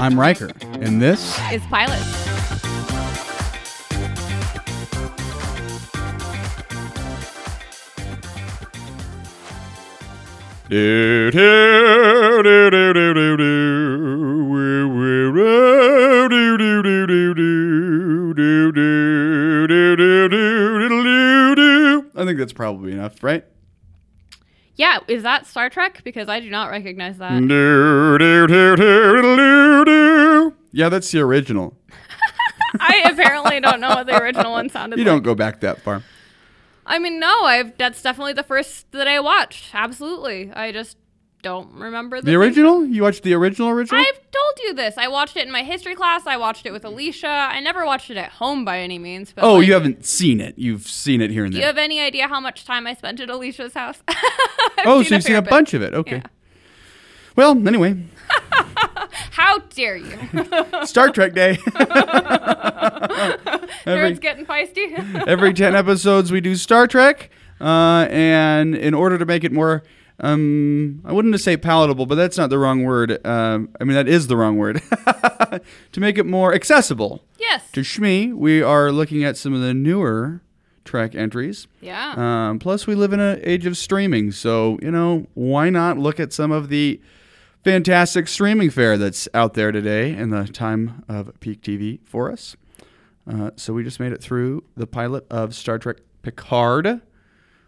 I'm Riker, and this is Pilot. Do, do, do, do, do, do, do. Woo, woo, woo. Do, do, do, do, do. Do, do, do, do, do, do, do, do. I think that's probably enough, right? Yeah, is that Star Trek? Because I do not recognize that. Do, do, do, do, do. Yeah, that's the original. I apparently don't know what the original one sounded like. You like. don't go back that far. I mean, no, I've that's definitely the first that I watched. Absolutely. I just don't remember the, The original? You watched the original original? I've told you this. I watched it in my history class. I watched it with Alicia. I never watched it at home by any means. But oh, like, you haven't seen it. You've seen it here and there. Do you have any idea how much time I spent at Alicia's house? oh, so you've seen a bit. bunch of it. Okay. Yeah. Well, anyway, How dare you? Star Trek Day. every, Nerd's getting feisty. every 10 episodes, we do Star Trek. Uh, and in order to make it more, um, I wouldn't say palatable, but that's not the wrong word. Um, I mean, that is the wrong word. to make it more accessible yes. to Shmi, we are looking at some of the newer Trek entries. Yeah. Um, plus, we live in an age of streaming, so you know why not look at some of the fantastic streaming fare that's out there today in the time of peak TV for us. Uh, so we just made it through the pilot of Star Trek Picard,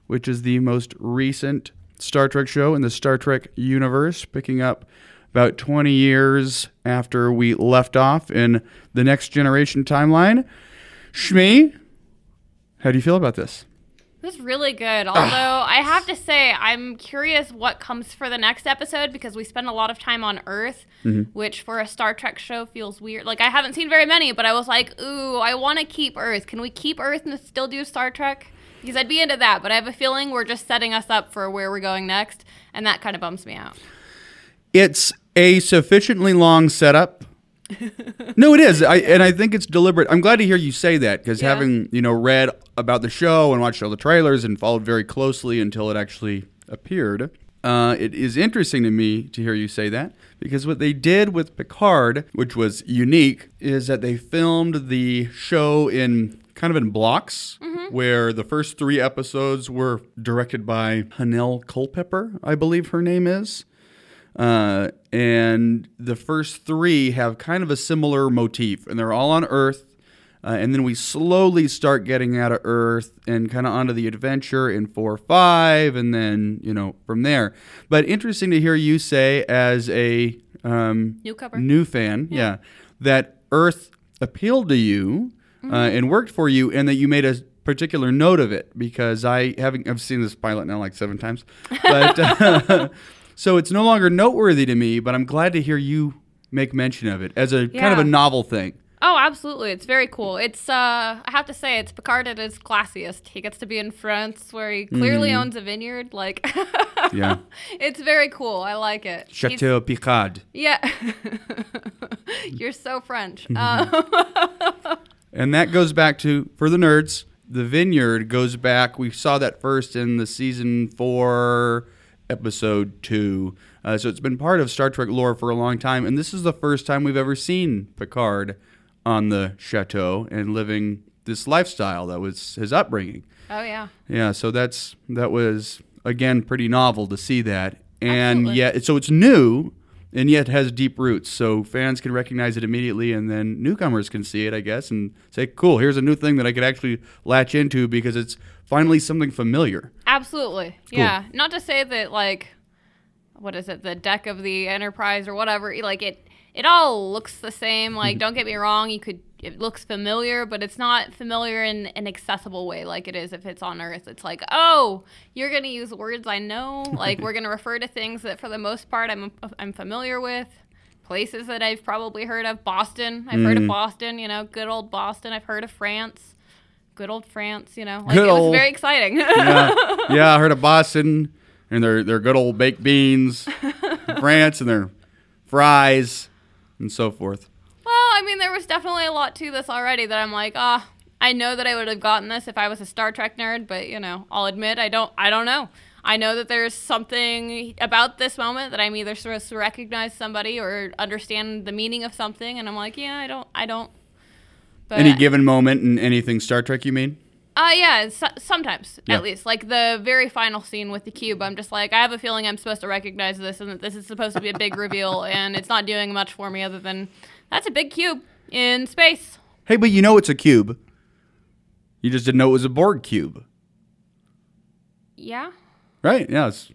which is the most recent Star Trek show in the Star Trek universe, picking up about 20 years after we left off in the Next Generation timeline. Shmi, how do you feel about this? It was really good. Although I have to say, I'm curious what comes for the next episode because we spend a lot of time on Earth, mm-hmm. which for a Star Trek show feels weird. Like I haven't seen very many, but I was like, ooh, I want to keep Earth. Can we keep Earth and still do Star Trek? Because I'd be into that, but I have a feeling we're just setting us up for where we're going next, and that kind of bums me out. It's a sufficiently long setup. no, it is, I, and I think it's deliberate. I'm glad to hear you say that because Yeah. having you know read about the show and watched all the trailers and followed very closely until it actually appeared, uh, it is interesting to me to hear you say that because what they did with Picard, which was unique, is that they filmed the show in kind of in blocks, where the first three episodes were directed by Hanelle Culpepper, I believe her name is. Uh, and the first three have kind of a similar motif, and they're all on Earth. Uh, and then we slowly start getting out of Earth and kind of onto the adventure in four or five, and then you know from there. But interesting to hear you say as a um, Newcomer. new fan, yeah. that Earth appealed to you uh, and worked for you, and that you made a particular note of it because I having I've seen this pilot now like seven times, but uh, so it's no longer noteworthy to me. But I'm glad to hear you make mention of it as a kind of a novel thing. Oh, absolutely. It's very cool. It's uh I have to say it's Picard at his classiest. He gets to be in France where he clearly owns a vineyard. Like Yeah. It's very cool. I like it. He's- Chateau Picard. Yeah. You're so French. Mm-hmm. Uh, And that goes back to for the nerds. The vineyard goes back. We saw that first in the season four, episode two. Uh, so it's been part of Star Trek lore for a long time, and this is the first time we've ever seen Picard on the chateau and living this lifestyle that was his upbringing. oh yeah. Yeah, so that's that was again pretty novel to see that, and Absolutely. yet so it's new and yet has deep roots. So fans can recognize it immediately, and then newcomers can see it, I guess, and say, "Cool, here's a new thing that I could actually latch into because it's finally something familiar." Absolutely. Yeah. Not to say that like what is it, the deck of the Enterprise or whatever, like it it all looks the same. Like mm-hmm. don't get me wrong, you could it looks familiar, but it's not familiar in an accessible way like it is if it's on Earth. It's like, oh, you're gonna use words I know. Like we're gonna refer to things that for the most part I'm I'm familiar with. Places that I've probably heard of. Boston. I've heard of mm-hmm. Boston, you know, good old Boston. I've heard of France. Good old France, you know. Like Good it was old- very exciting. yeah, yeah, I heard of Boston and their their good old baked beans, France and their fries and so forth. Well, I mean, there was definitely a lot to this already that I'm like, ah, I know that I would have gotten this if I was a Star Trek nerd, but you know, I'll admit I don't. I don't know. I know that there's something about this moment that I'm either supposed to recognize somebody or understand the meaning of something, and I'm like, yeah, I don't, I don't. But, Any given moment in anything Star Trek, you mean? Uh, yeah, so, sometimes yeah. at least. Like the very final scene with the cube, I'm just like, I have a feeling I'm supposed to recognize this, and that this is supposed to be a big reveal, and it's not doing much for me other than that's a big cube in space. Hey, but you know it's a cube. You just didn't know it was a Borg cube. Yeah. Right. Yeah, it's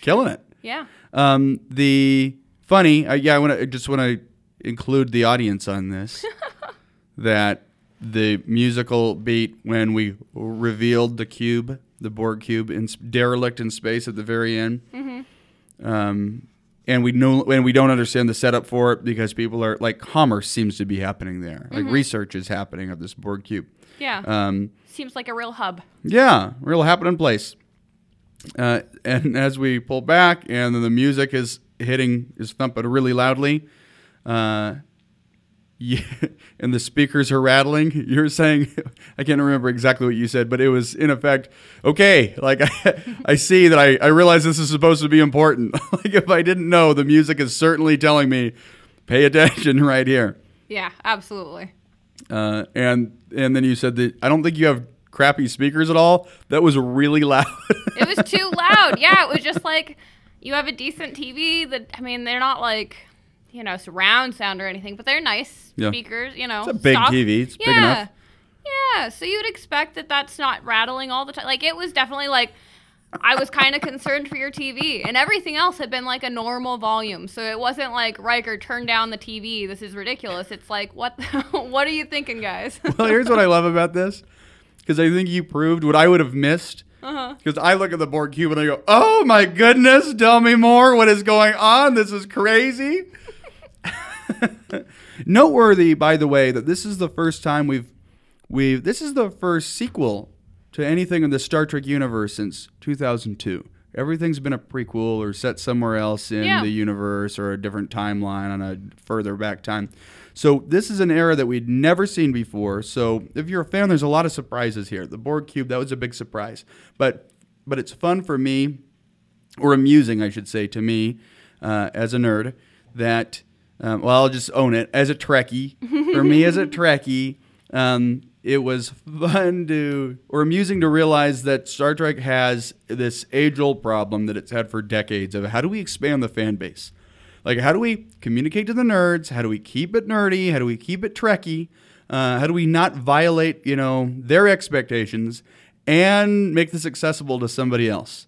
killing it. Yeah. Um, the funny, uh, yeah, I want to just want to include the audience on this. that the musical beat when we revealed the cube, the Borg cube, in derelict in space at the very end. Mm-hmm. Um, and we know and we don't understand the setup for it because people are like commerce seems to be happening there, like mm-hmm. research is happening of this Borg cube. Yeah. Um, Seems like a real hub. Yeah, real happening place. Uh, and as we pull back, and then the music is hitting, is thumping really loudly. Uh, yeah, and the speakers are rattling. You're saying, I can't remember exactly what you said, but it was in effect, okay, like I, I see that I, I realize this is supposed to be important. like if I didn't know, the music is certainly telling me, pay attention right here. Yeah, absolutely. Uh, and and then you said that I don't think you have crappy speakers at all. That was really loud. it was too loud. Yeah, it was just like you have a decent TV that I mean, they're not like you know, surround sound or anything, but they're nice yeah. speakers, you know. It's a big stock. TV. It's yeah. big enough. Yeah. So you'd expect that that's not rattling all the time. Like it was definitely like I was kind of concerned for your TV, and everything else had been like a normal volume. So it wasn't like Riker, turn down the TV. This is ridiculous. It's like what what are you thinking, guys? well, here's what I love about this, because I think you proved what I would have missed. Because uh-huh. I look at the Borg cube and I go, "Oh my goodness, tell me more. What is going on? This is crazy." Noteworthy, by the way, that this is the first time we've we've this is the first sequel to anything in the Star Trek universe since 2002. Everything's been a prequel or set somewhere else in yeah. the universe or a different timeline on a further back time. So this is an era that we'd never seen before. So if you're a fan, there's a lot of surprises here. The Borg cube that was a big surprise, but but it's fun for me, or amusing, I should say, to me uh, as a nerd that um, well, I'll just own it as a Trekkie. For me, as a Trekkie, um, it was fun to or amusing to realize that Star Trek has this age-old problem that it's had for decades of how do we expand the fan base? Like, how do we communicate to the nerds? How do we keep it nerdy? How do we keep it Trekkie? Uh, how do we not violate, you know, their expectations and make this accessible to somebody else?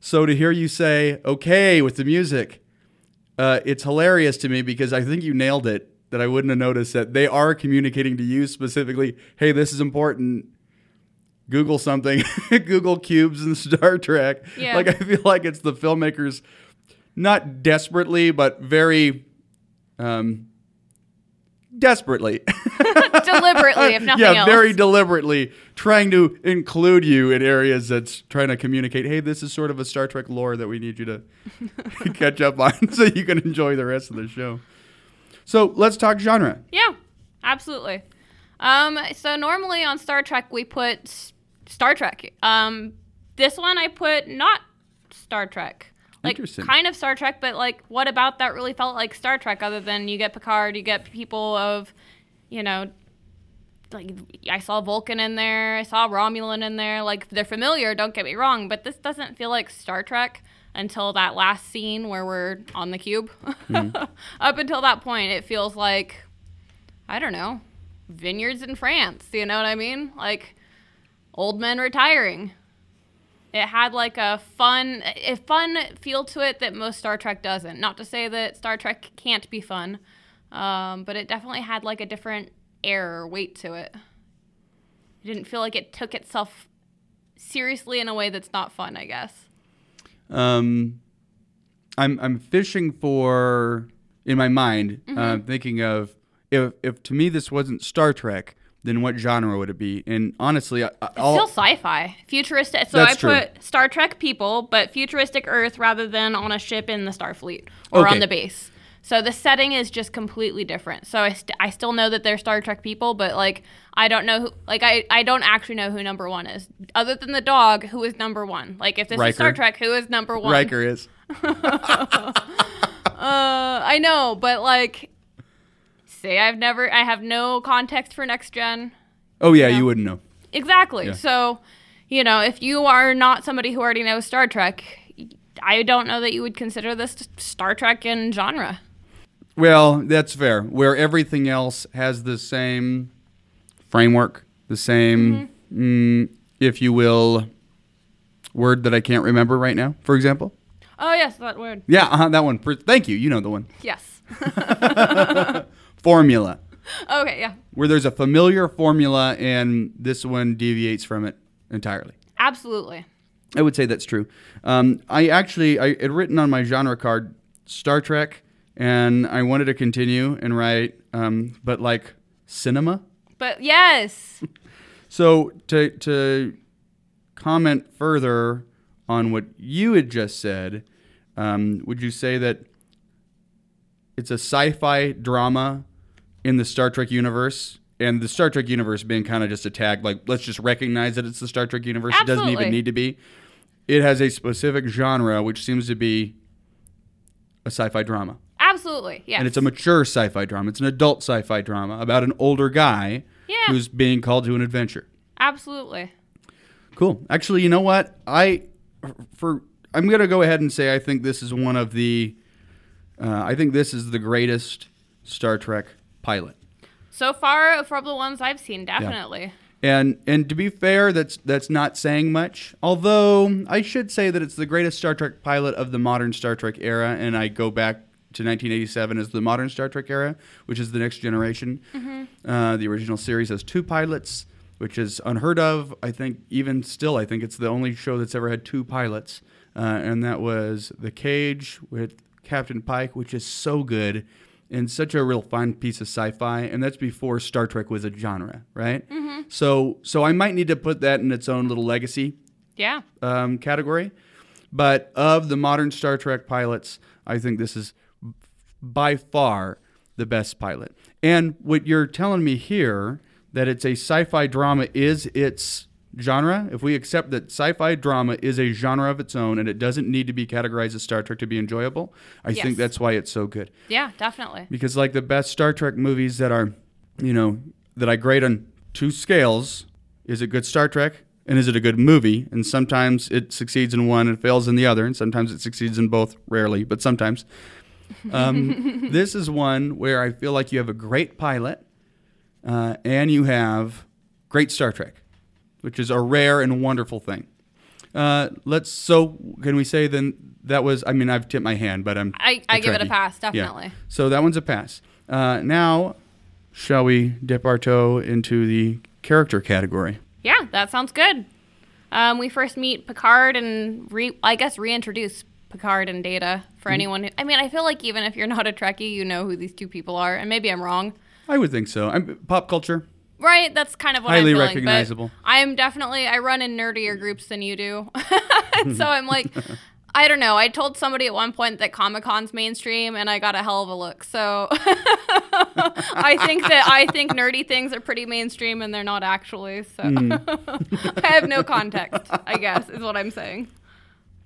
So to hear you say, okay, with the music, uh, it's hilarious to me because I think you nailed it. That I wouldn't have noticed that they are communicating to you specifically. Hey, this is important. Google something. Google cubes and Star Trek. Yeah. Like I feel like it's the filmmakers, not desperately, but very um, desperately. deliberately, if nothing yeah, else. very deliberately trying to include you in areas that's trying to communicate, hey, this is sort of a Star Trek lore that we need you to catch up on so you can enjoy the rest of the show. So let's talk genre. Yeah, absolutely. Um, so normally on Star Trek we put Star Trek. Um, this one I put not Star Trek like kind of Star Trek, but like what about that really felt like Star Trek other than you get Picard, you get people of, you know, like I saw Vulcan in there, I saw Romulan in there. Like they're familiar, don't get me wrong, but this doesn't feel like Star Trek until that last scene where we're on the cube. Mm. Up until that point, it feels like I don't know, vineyards in France, you know what I mean? Like old men retiring. It had like a fun, a fun feel to it that most Star Trek doesn't. Not to say that Star Trek can't be fun, um, but it definitely had like a different air or weight to it. It didn't feel like it took itself seriously in a way that's not fun. I guess. Um, I'm I'm fishing for in my mind, mm-hmm. uh, thinking of if if to me this wasn't Star Trek, then what genre would it be? And honestly, I, will still sci-fi, futuristic. So I put true. Star Trek people, but futuristic Earth rather than on a ship in the Starfleet or okay. on the base. So the setting is just completely different. So I, st- I still know that they're Star Trek people, but like I don't know who like I, I don't actually know who number one is. Other than the dog, who is number one? Like if this Riker. is Star Trek, who is number one? Riker is. uh, I know, but like say I've never I have no context for next gen. Oh yeah, Yeah. you wouldn't know. Exactly. Yeah. So, you know, if you are not somebody who already knows Star Trek, I don't know that you would consider this Star Trek in genre. Well, that's fair. Where everything else has the same framework, the same, mm, if you will, word that I can't remember right now. For example. Oh yes, that word. Yeah, uh-huh, that one. Thank you. You know the one. Yes. Formula. okay, yeah. Where there's a familiar formula and this one deviates from it entirely. Absolutely. I would say that's true. Um, I actually I had written on my genre card Star Trek, and I wanted to continue and write, um, but like cinema. But yes. So to to comment further on what you had just said, um, would you say that it's a sci-fi drama in the Star Trek universe? And the Star Trek universe being kind of just a tag, like let's just recognize that it's the Star Trek universe. It doesn't even need to be. It has a specific genre, which seems to be a sci-fi drama, Absolutely. Yeah. and it's a mature sci-fi drama. It's an adult sci-fi drama about an older guy Yeah. who's being called to an adventure. Absolutely. Cool. Actually, you know what? I for I'm gonna go ahead and say I think this is one of the uh, I think this is the greatest Star Trek pilot. So far from the ones I've seen, definitely. And and to be fair, that's that's not saying much. Although I should say that it's the greatest Star Trek pilot of the modern Star Trek era, and I go back to 1987 as the modern Star Trek era, which is the next generation. Uh, the original series has two pilots, which is unheard of. I think even still, I think it's the only show that's ever had two pilots, uh, and that was The Cage with Captain Pike, which is so good and such a real fun piece of sci-fi. And that's before Star Trek was a genre, right? So, so I might need to put that in its own little legacy Yeah. um, category. But of the modern Star Trek pilots, I think this is by far the best pilot. And what you're telling me here that it's a sci-fi drama is its genre. If we accept that sci-fi drama is a genre of its own and it doesn't need to be categorized as Star Trek to be enjoyable, I Yes. think that's why it's so good Yeah, definitely. because like the best Star Trek movies that are, you know, that I grade on two scales, is it good Star Trek and is it a good movie? And sometimes it succeeds in one and fails in the other, and sometimes it succeeds in both, rarely, but sometimes. Um, this is one where I feel like you have a great pilot uh, and you have great Star Trek, which is a rare and wonderful thing. Uh, let's. So, can we say then that was? I mean, I've tipped my hand, but I'm. I, I give it a pass, Yeah. definitely. So that one's a pass. Uh, now, shall we dip our toe into the character category? Yeah, that sounds good. Um, we first meet Picard and re- I guess reintroduce Picard and Data for Mm-hmm. anyone. Who, I mean, I feel like even if you're not a Trekkie, you know who these two people are, and maybe I'm wrong. I would think so. I'm, pop culture. Right, that's kind of what Highly I'm feeling. Highly recognizable. But I'm definitely I run in nerdier groups than you do, so I'm like, I don't know. I told somebody at one point that Comic Con's mainstream, and I got a hell of a look. So I think that I think nerdy things are pretty mainstream, and they're not actually. So Hmm. I have no context. I guess is what I'm saying.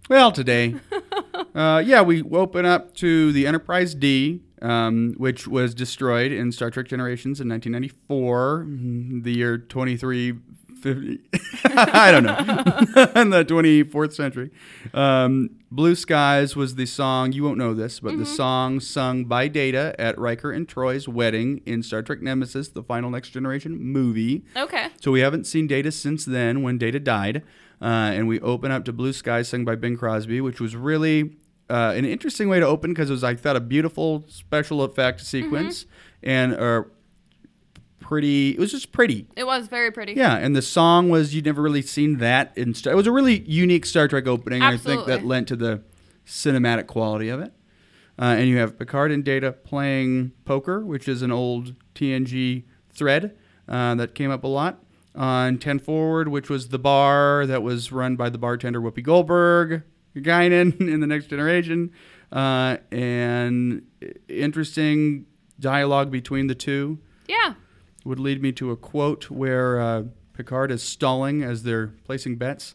Well, today, uh, yeah, we open up to the Enterprise D, um, which was destroyed in Star Trek Generations in 1994, mm, the year 2350. I don't know, in the 24th century. Um, Blue Skies was the song, you won't know this, but the song sung by Data at Riker and Troi's wedding in Star Trek Nemesis, the final Next Generation movie. Okay. So we haven't seen Data since then when Data died. Uh, and we open up to Blue Sky sung by Bing Crosby, which was really uh, an interesting way to open because it was, I thought, a beautiful special effect sequence and a pretty, it was just pretty. It was very pretty. Yeah, and the song was, you'd never really seen that. In Star, it was a really unique Star Trek opening. I think that lent to the cinematic quality of it. Uh, and you have Picard and Data playing poker, which is an old TNG thread uh, that came up a lot on 10 Forward, which was the bar that was run by the bartender Whoopi Goldberg. Guinan in the Next Generation, uh, and interesting dialogue between the two. Yeah. Would lead me to a quote where uh, Picard is stalling as they're placing bets.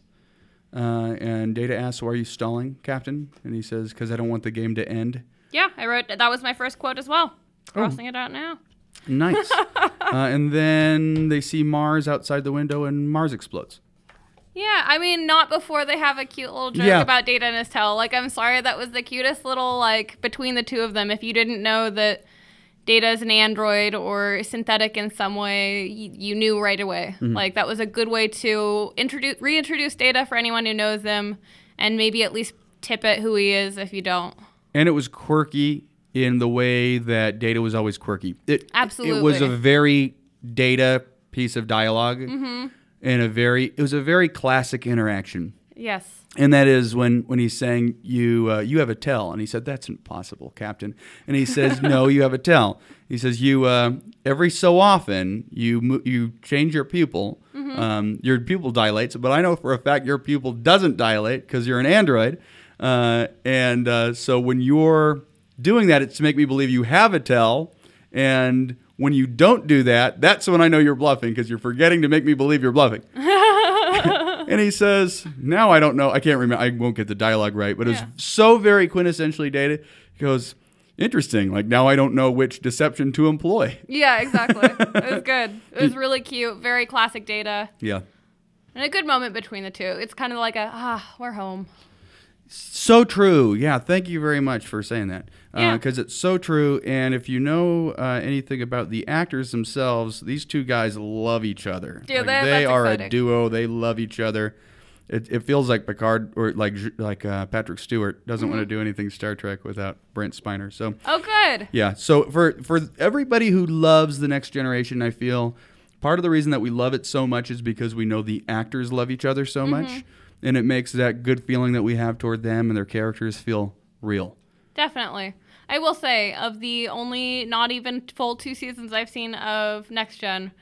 Uh, and Data asks, "Why are you stalling, Captain?" And he says, "Because I don't want the game to end." Yeah, I wrote that was my first quote as well. Crossing oh. it out now. Nice. uh, and then they see Mars outside the window, and Mars explodes. Yeah, I mean, not before they have a cute little joke Yeah. about Data and Estelle. Like, I'm sorry, that was the cutest little like between the two of them. If you didn't know that Data is an android or synthetic in some way, you, you knew right away. Like, that was a good way to introduce reintroduce Data for anyone who knows him, and maybe at least tip at who he is if you don't. and it was quirky in the way that Data was always quirky. It, Absolutely. It was a very Data piece of dialog Mm-hmm. and a very it was a very classic interaction. Yes. And that is when, when he's saying you uh, you have a tell, and he said that's impossible, Captain. And he says no, you have a tell. He says you uh, every so often you you change your pupil, um, your pupil dilates, but I know for a fact your pupil doesn't dilate because you're an android. Uh, and uh, so when you're doing that, it's to make me believe you have a tell. And when you don't do that, that's when I know you're bluffing because you're forgetting to make me believe you're bluffing. and he says, "Now I don't know. I can't remember. I won't get the dialogue right, but Yeah. it's so very quintessentially Data." He goes, "Interesting. Like now I don't know which deception to employ." Yeah, exactly. it was good. It was really cute. Very classic Data. Yeah. And a good moment between the two. It's kind of like a ah, we're home. So true. Yeah, thank you very much for saying that. Yeah. Because it's so true. And if you know uh, anything about the actors themselves, these two guys love each other. Do Like, they? They are exciting. a duo. They love each other. It, it feels like Picard or like like uh, Patrick Stewart doesn't want to Mm-hmm. do anything Star Trek without Brent Spiner. So Oh, good. yeah. So for for everybody who loves the next generation, I feel part of the reason that we love it so much is because we know the actors love each other so much, and it makes that good feeling that we have toward them and their characters feel real. Definitely. I will say, of the only not even full two seasons I've seen of Next Gen,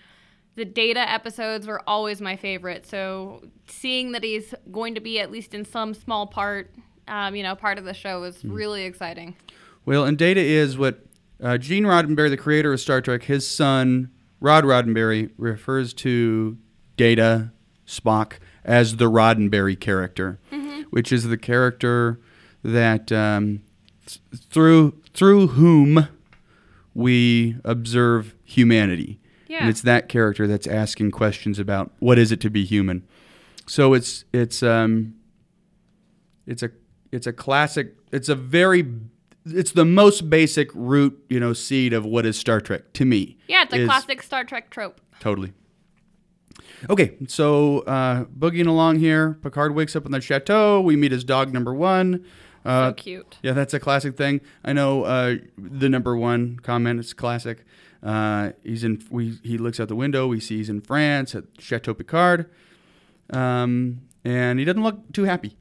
the data episodes were always my favorite. So seeing that he's going to be at least in some small part, um, you know, part of the show is really exciting. Well, and Data is what uh, Gene Roddenberry, the creator of Star Trek, his son Rod Roddenberry refers to Data Spock as the Roddenberry character, which is the character that um, th- through through whom we observe humanity. Yeah. And it's that character that's asking questions about what is it to be human. So it's it's um it's a it's a classic it's a very it's the most basic root, you know, seed of what is Star Trek to me. Yeah, it's a classic Star Trek trope. Totally. Okay, so uh, boogieing along here, Picard wakes up in the chateau. We meet his dog number one. Uh, so cute. yeah, that's a classic thing. I know uh, the number one comment is classic. Uh, he's in. We he looks out the window. We see he's in France at Chateau Picard, um, and he doesn't look too happy.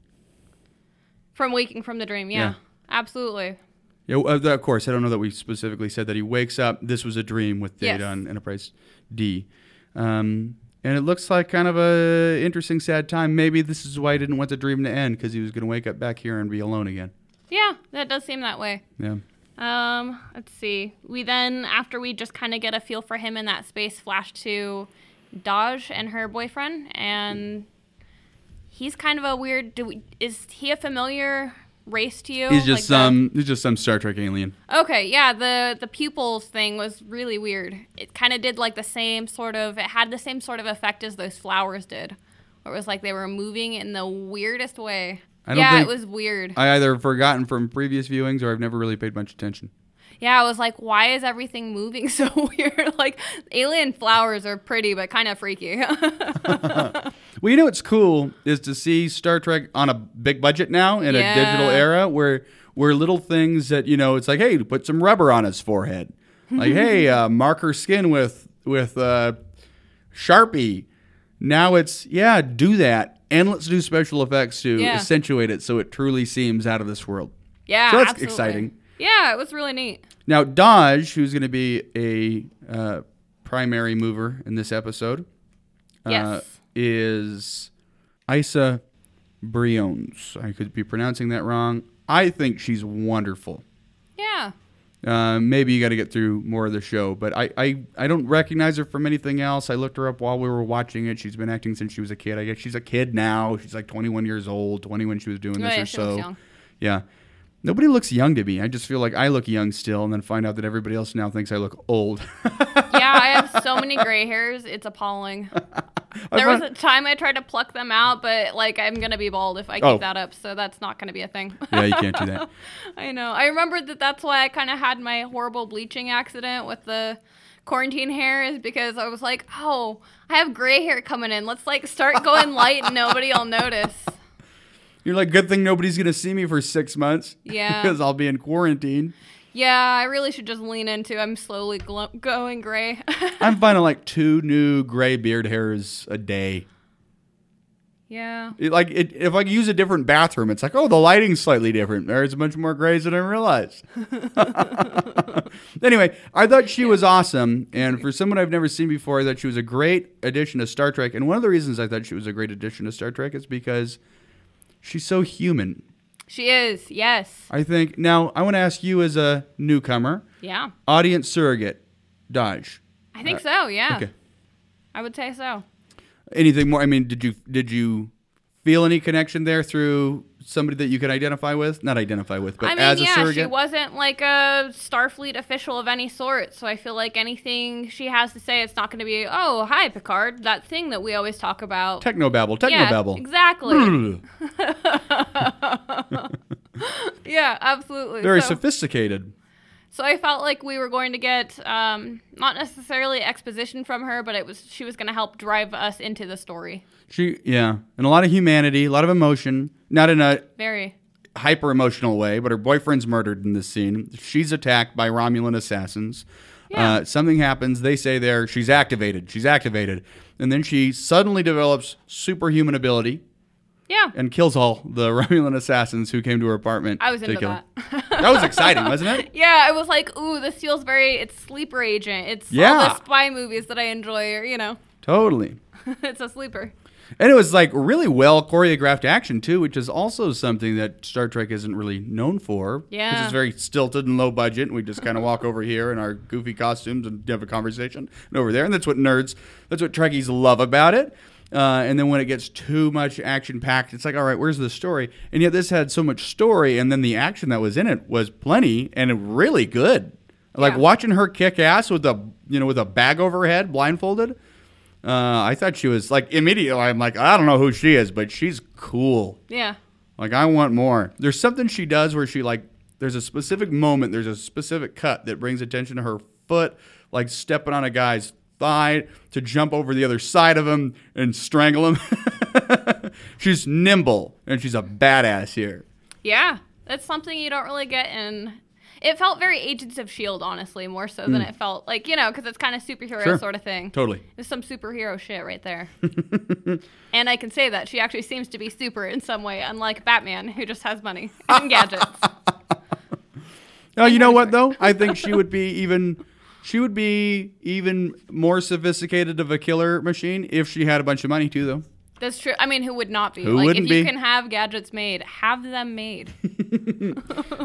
From waking from the dream. Yeah, Yeah. absolutely. Yeah, of course. I don't know that we specifically said that he wakes up. This was a dream with Data Yes. on Enterprise D, um, and it looks like kind of a interesting, sad time. Maybe this is why he didn't want the dream to end because he was going to wake up back here and be alone again. Yeah, that does seem that way. Yeah. Um, let's see. We then, after we just kind of get a feel for him in that space, flash to Dodge and her boyfriend, and he's kind of a weird. Do we, is he a familiar race to you? He's just Like some. He's just some Star Trek alien. Okay, yeah, the the pupils thing was really weird. It kind of did like the same sort of. It had the same sort of effect as those flowers did. It was like they were moving in the weirdest way. I don't yeah, it was weird. I either forgotten from previous viewings or I've never really paid much attention. Yeah, I was like, why is everything moving so weird? like, alien flowers are pretty, but kind of freaky. Well, you know what's cool is to see Star Trek on a big budget now in Yeah. a digital era where where little things that you know it's like, hey, put some rubber on his forehead, like, hey, uh, mark her skin with with uh, Sharpie. Now it's yeah, do that, and let's do special effects to Yeah. accentuate it so it truly seems out of this world. yeah, So that's absolutely. exciting. Yeah, it was really neat. Now, Dodge, who's going to be a uh, primary mover in this episode, uh, Yes. is Isa Briones. I could be pronouncing that wrong. I think she's wonderful. Yeah. Uh, maybe you got to get through more of the show, but I, I, I don't recognize her from anything else. I looked her up while we were watching it. She's been acting since she was a kid. I guess she's a kid now. She's like 21 years old, 20 when she was doing Oh, this yeah, or so. young. Yeah. Nobody looks young to me. I just feel like I look young still, and then find out that everybody else now thinks I look old. Yeah, I have so many gray hairs. It's appalling. There was a time I tried to pluck them out, but like I'm gonna be bald if I keep Oh. that up, so that's not gonna be a thing. yeah, you can't do that. I know. I remember that that's why I kind of had my horrible bleaching accident with the quarantine hair is because I was like, oh, I have gray hair coming in. Let's like start going light and nobody will notice. You're like, good thing nobody's gonna see me for six months. Yeah. because I'll be in quarantine. Yeah, I really should just lean into. I'm slowly glo- going gray. I'm finding like two new gray beard hairs a day. yeah. It, like it, if I use a different bathroom, it's like, oh, the lighting's slightly different. There's a bunch more grays than I realized. anyway, I thought she was awesome, and for someone I've never seen before, I thought she was a great addition to Star Trek. And one of the reasons I thought she was a great addition to Star Trek is because she's so human. She is. Yes. I think. Now, I want to ask you as a newcomer, Yeah. audience surrogate, Dodge. I think uh, so. Yeah. Okay. I would say so. Anything more? I mean, did you did you feel any connection there through somebody that you could identify with? Not identify with, but I mean, as a yeah, surrogate. she wasn't like a Starfleet official of any sort, so I feel like anything she has to say, it's not going to be, "Oh, hi, Picard," that thing that we always talk about. Technobabble, yeah, technobabble. exactly. yeah, absolutely. Very so, sophisticated. So I felt like we were going to get um, not necessarily exposition from her, but it was she was going to help drive us into the story. She, yeah, and a lot of humanity, a lot of emotion. Not in a Very. hyper emotional way, but her boyfriend's murdered in this scene. She's attacked by Romulan assassins. Yeah. Uh, something happens. They say there she's activated. She's activated, and then she suddenly develops superhuman ability Yeah. and kills all the Romulan assassins who came to her apartment. I was into that. That was exciting, wasn't it? Yeah, I was like, ooh, this feels very. It's sleeper agent. It's all the spy movies that I enjoy. Or, you know, Totally. it's a sleeper. And it was like really well choreographed action too, which is also something that Star Trek isn't really known for. Because Yeah. it's very stilted and low budget, and we just kind of walk over here in our goofy costumes and have a conversation and over there. And that's what nerds, that's what Trekkies love about it. Uh, and then when it gets too much action packed, it's like, all right, where's the story? And yet this had so much story, and then the action that was in it was plenty and really good. Like watching her kick ass with a you know with a bag over her head, blindfolded. Uh, I thought she was like immediately. I'm like, I don't know who she is, but she's cool. Yeah. Like I want more. There's something she does where she like. There's a specific moment. There's a specific cut that brings attention to her foot, like stepping on a guy's thigh to jump over the other side of him and strangle him. she's nimble and she's a badass here. Yeah. That's something you don't really get in. It felt very Agents of S.H.I.E.L.D., honestly, more so than hmm. it felt like, you know, because it's kind of superhero. Sure. sort of thing. Totally. There's some superhero shit right there. and I can say that. She actually seems to be super in some way, unlike Batman, who just has money and gadgets. Oh, you know what though? I think she would be even she would be even more sophisticated of a killer machine if she had a bunch of money too though. That's true. I mean, who would not be? Who like, wouldn't if you be? can have gadgets made, have them made.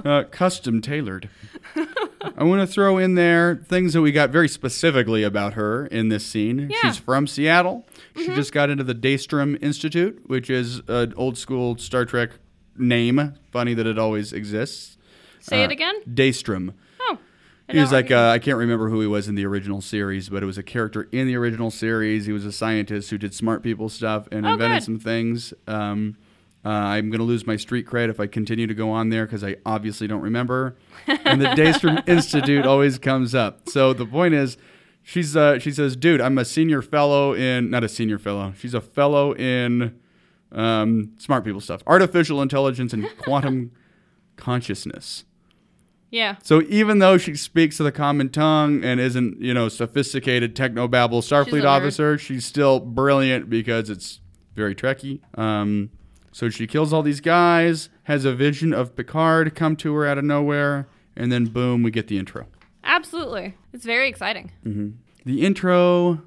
Uh, custom tailored. I want to throw in there things that we got very specifically about her in this scene. Yeah. Mm-hmm. She's from Seattle. She just got into the Daystrom Institute, which is an old school Star Trek name. Funny that it always exists. Say Uh, it again. Daystrom. He was like uh, I can't remember who he was in the original series, but it was a character in the original series. He was a scientist who did smart people stuff and Oh, invented good. some things. Um, uh, I'm going to lose my street cred if I continue to go on there because I obviously don't remember. and the Daystrom Institute always comes up. So the point is, she's uh, she says, "Dude, I'm a senior fellow in not a senior fellow. She's a fellow in um, smart people stuff, artificial intelligence and quantum consciousness." Yeah. So even though she speaks to the common tongue and isn't, you know, sophisticated technobabble Starfleet officer, she's still brilliant because it's very Trekky. Um, so she kills all these guys, has a vision of Picard come to her out of nowhere, and then boom, we get the intro. Absolutely. It's very exciting. The intro,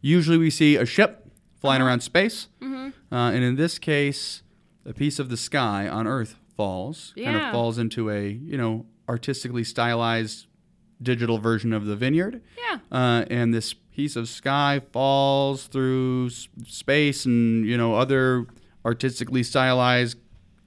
usually we see a ship flying Uh-huh. around space, Mm-hmm. uh, and in this case, a piece of the sky on Earth falls, kind of falls into a you know artistically stylized digital version of the vineyard. Yeah. Uh, and this piece of sky falls through space and you know other artistically stylized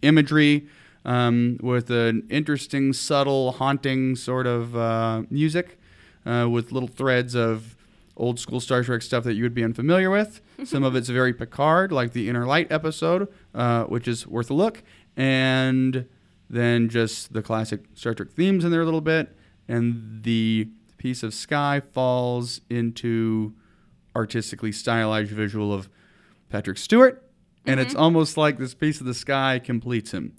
imagery um, with an interesting, subtle, haunting sort of uh, music uh, with little threads of old school Star Trek stuff that you would be unfamiliar with. Some of it's very Picard, like the Inner Light episode, uh, which is worth a look, and then just the classic Star Trek themes in there a little bit, and the piece of sky falls into artistically stylized visual of Patrick Stewart, and it's almost like this piece of the sky completes him,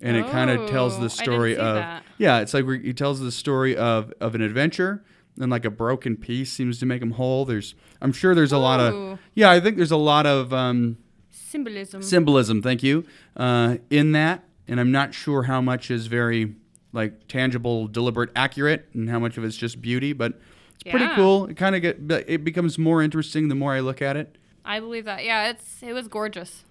and it kind of tells Oh, the story of that. yeah, it's like he tells the story of of an adventure. And like a broken piece seems to make him whole. There's, I'm sure there's a lot of, yeah, I think there's a lot of um, Symbolism. symbolism. Thank you uh, in that, and I'm not sure how much is very like tangible, deliberate, accurate, and how much of it's just beauty. But it's pretty cool. It kind of get, it becomes more interesting the more I look at it. I believe that. Yeah, it's it was gorgeous.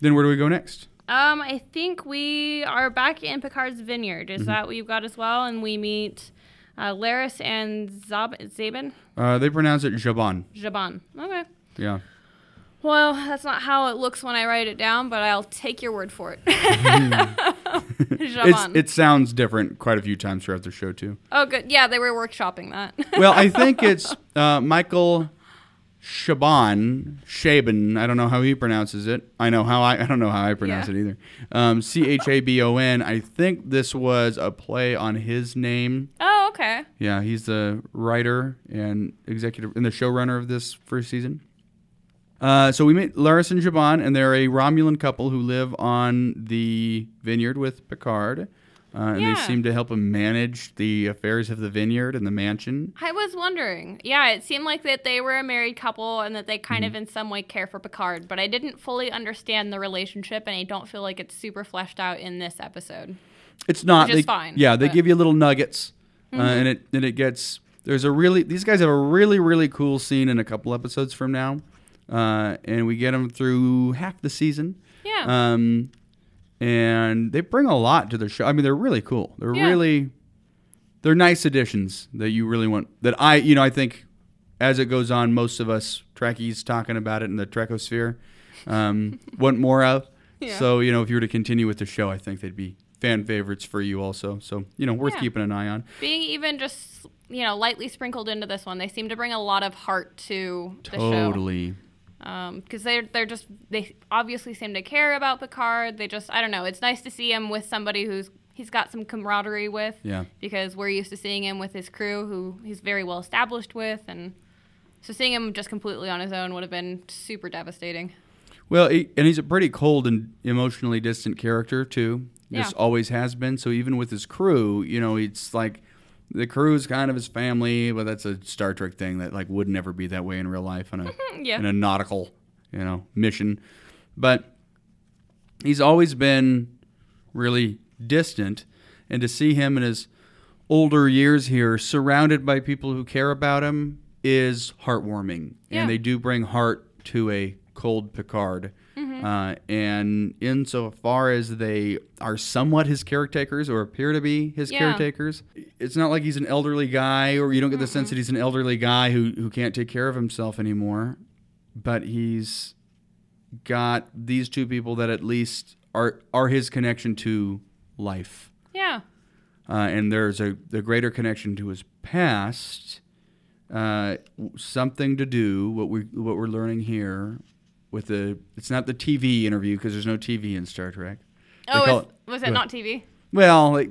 Then where do we go next? Um, I think we are back in Picard's vineyard. Mm-hmm. Is that what you've got as well? And we meet uh, Laris and Zab- Zabin? Uh, they pronounce it Zhaban. Zhaban. Okay. Yeah. Well, that's not how it looks when I write it down, but I'll take your word for it. It sounds different quite a few times throughout the show too. oh, good. Yeah, they were workshopping that. Well, I think it's uh, Michael Chabon, Chabon. I don't know how he pronounces it. I know how I. I don't know how I pronounce Yeah. it either. Um, C H A B O N. I think this was a play on his name. oh, okay. Yeah, he's the writer and executive and the showrunner of this first season. Uh, so we meet Laris and Zhaban, and they're a Romulan couple who live on the vineyard with Picard. Uh, and Yeah. they seem to help him manage the affairs of the vineyard and the mansion. I was wondering. Yeah, it seemed like that they were a married couple and that they kind Mm-hmm. of in some way care for Picard, but I didn't fully understand the relationship and I don't feel like it's super fleshed out in this episode. It's not. Which is they, fine, Yeah, they but- Mm-hmm. give you little nuggets, uh, and it and it gets. There's a really. These guys have a really really cool scene in a couple episodes from now, uh, and we get them through half the season. Yeah. Um, and they bring a lot to the show. I mean, they're really cool. They're Yeah. really. They're nice additions that you really want. That I, you know, I think as it goes on, most of us Trekkies talking about it in the Trekosphere um, want more of. Yeah. So you know, if you were to continue with the show, I think they'd be fan favorites for you also. So you know, worth Yeah. keeping an eye on. Being even just, you know, lightly sprinkled into this one, they seem to bring a lot of heart to the show. Totally. Um, because they're they're just they obviously seem to care about Picard. They just I don't know. It's nice to see him with somebody who's he's got some camaraderie with. Yeah. Because we're used to seeing him with his crew, who he's very well established with, and so seeing him just completely on his own would have been super devastating. Well, he, and he's a pretty cold and emotionally distant character too. Just Yeah. always has been. So even with his crew, you know, it's like the crew's kind of his family, but that's a Star Trek thing that like would never be that way in real life on a Yeah. in a nautical, you know, mission. But he's always been really distant, and to see him in his older years here, surrounded by people who care about him, is heartwarming. Yeah. And they do bring heart to a cold Picard. Mm-hmm. Uh, and insofar as they are somewhat his caretakers or appear to be his Yeah. caretakers, it's not like he's an elderly guy, or you don't get the sense that he's an elderly guy who, who can't take care of himself anymore. But he's got these two people that at least are are his connection to life, Yeah. uh, and there's a the greater connection to his past. Uh, something to do what we what we're learning here with the it's not the TV interview because there's no TV in Star Trek. They Oh, is, it- was it not TV? Well, like,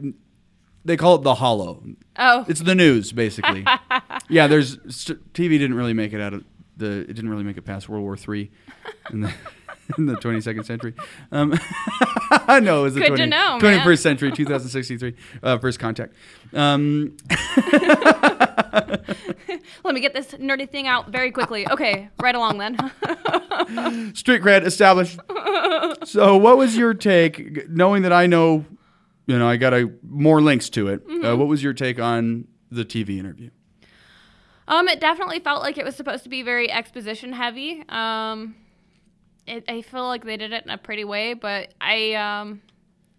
they call it the Hollow. Oh. It's the news, basically. yeah, there's st- TV didn't really make it out of the. It didn't really make it past World War Three in the in the 22nd century. Um, know it was the Good to 20, know, 21st man. century, 2063, uh, first contact. Um, Let me get this nerdy thing out very quickly. Okay, right along then. street cred established. so, what was your take, knowing that I know, you know, I got a more links to it? Uh, Mm-hmm. what was your take on the TV interview? Um, it definitely felt like it was supposed to be very exposition heavy. Um, it, I feel like they did it in a pretty way, but I um,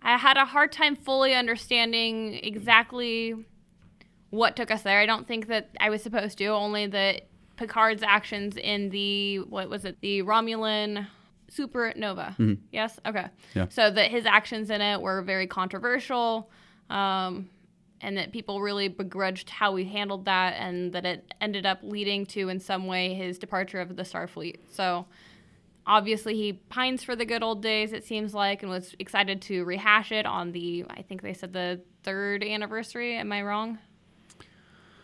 I had a hard time fully understanding exactly what took us there. I don't think that I was supposed to. Only that Picard's actions in the what was it? The Romulan supernova. Mm-hmm. Yes. Okay. Yeah. So that his actions in it were very controversial. Um, and that people really begrudged how we handled that, and that it ended up leading to, in some way, his departure of the Starfleet. So, obviously, he pines for the good old days, it seems like, and was excited to rehash it on the, I think they said the third anniversary. Am I wrong?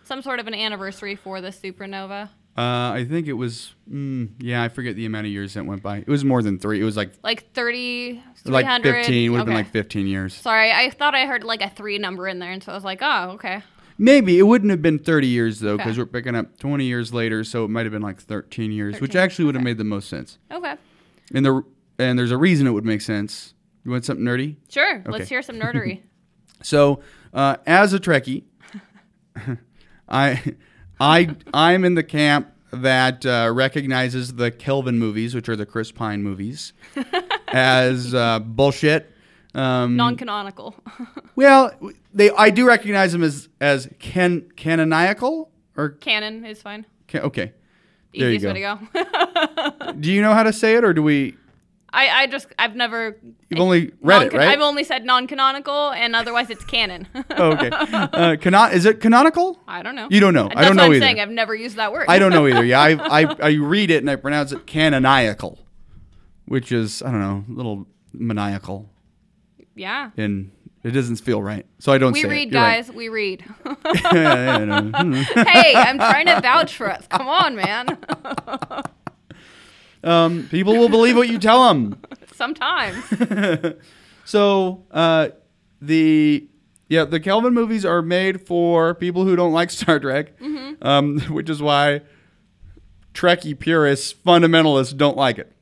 Some sort of an anniversary for the supernova. Uh, I think it was, mm, yeah, I forget the amount of years that went by. It was more than three. It was like Like 30, like 300. 15. Would have been like 15 years. Sorry, I thought I heard like a three number in there, and so I was like, oh, okay. Maybe it wouldn't have been 30 years though, because Okay. we're picking up 20 years later, so it might have been like 13 years, which actually would have okay. made the most sense. Okay. And the and there's a reason it would make sense. You want something nerdy? Sure. Okay. Let's hear some nerdery. So, uh, as a Trekkie, I, I, I'm in the camp that uh, recognizes the Kelvin movies, which are the Chris Pine movies, as uh, bullshit. Um, Non canonical. well, they I do recognize them as as can canonical or Canon is fine. can, okay. There you Easiest way to go. Do you know how to say it, or do we? I, I just, I've never. You've only read it, right? I've only said non canonical, and otherwise it's canon. oh, okay. Uh, canon is it canonical? I don't know. You don't know. That's I don't know I'm either. saying. I've never used that word. I don't know either. Yeah, I, I I read it and I pronounce it canonical, which is I don't know, a little maniacal, yeah. and it doesn't feel right. So I don't We say read, it. You're right. guys. We read. yeah, yeah, I know. Hey, I'm trying to vouch for us. Come on, man. Um, people will believe what you tell them. Sometimes. So uh, the yeah the Kelvin movies are made for people who don't like Star Trek, Mm-hmm. um, which is why Trekkie purists, fundamentalists don't like it.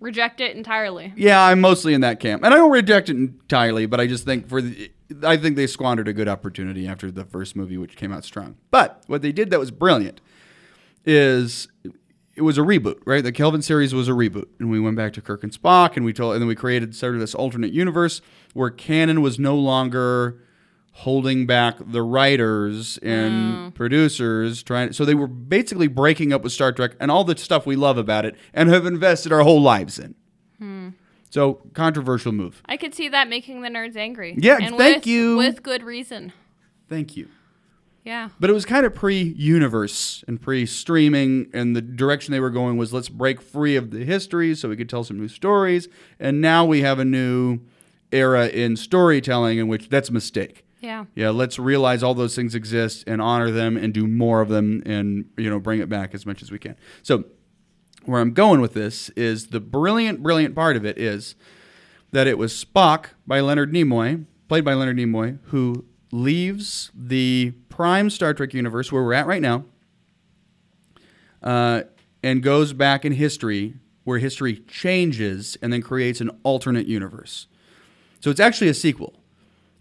Reject it entirely. Yeah, I'm mostly in that camp, and I don't reject it entirely, but I just think for the, I think they squandered a good opportunity after the first movie, which came out strong. But what they did that was brilliant is it was a reboot, right? The Kelvin series was a reboot, and we went back to Kirk and Spock, and we told, and then we created sort of this alternate universe where canon was no longer holding back the writers and oh. producers trying so they were basically breaking up with Star Trek and all the stuff we love about it and have invested our whole lives in. Hmm. So controversial move. I could see that making the nerds angry. Yeah, and thank with, you. With good reason. Thank you. Yeah. But it was kind of pre-universe and pre-streaming, and the direction they were going was let's break free of the history so we could tell some new stories. And now we have a new era in storytelling in which that's a mistake. Yeah. Yeah, let's realize all those things exist and honor them and do more of them and you know bring it back as much as we can. So where I'm going with this is the brilliant, brilliant part of it is that it was Spock by Leonard Nimoy, played by Leonard Nimoy, who leaves the prime Star Trek universe where we're at right now, uh, and goes back in history where history changes and then creates an alternate universe. So it's actually a sequel,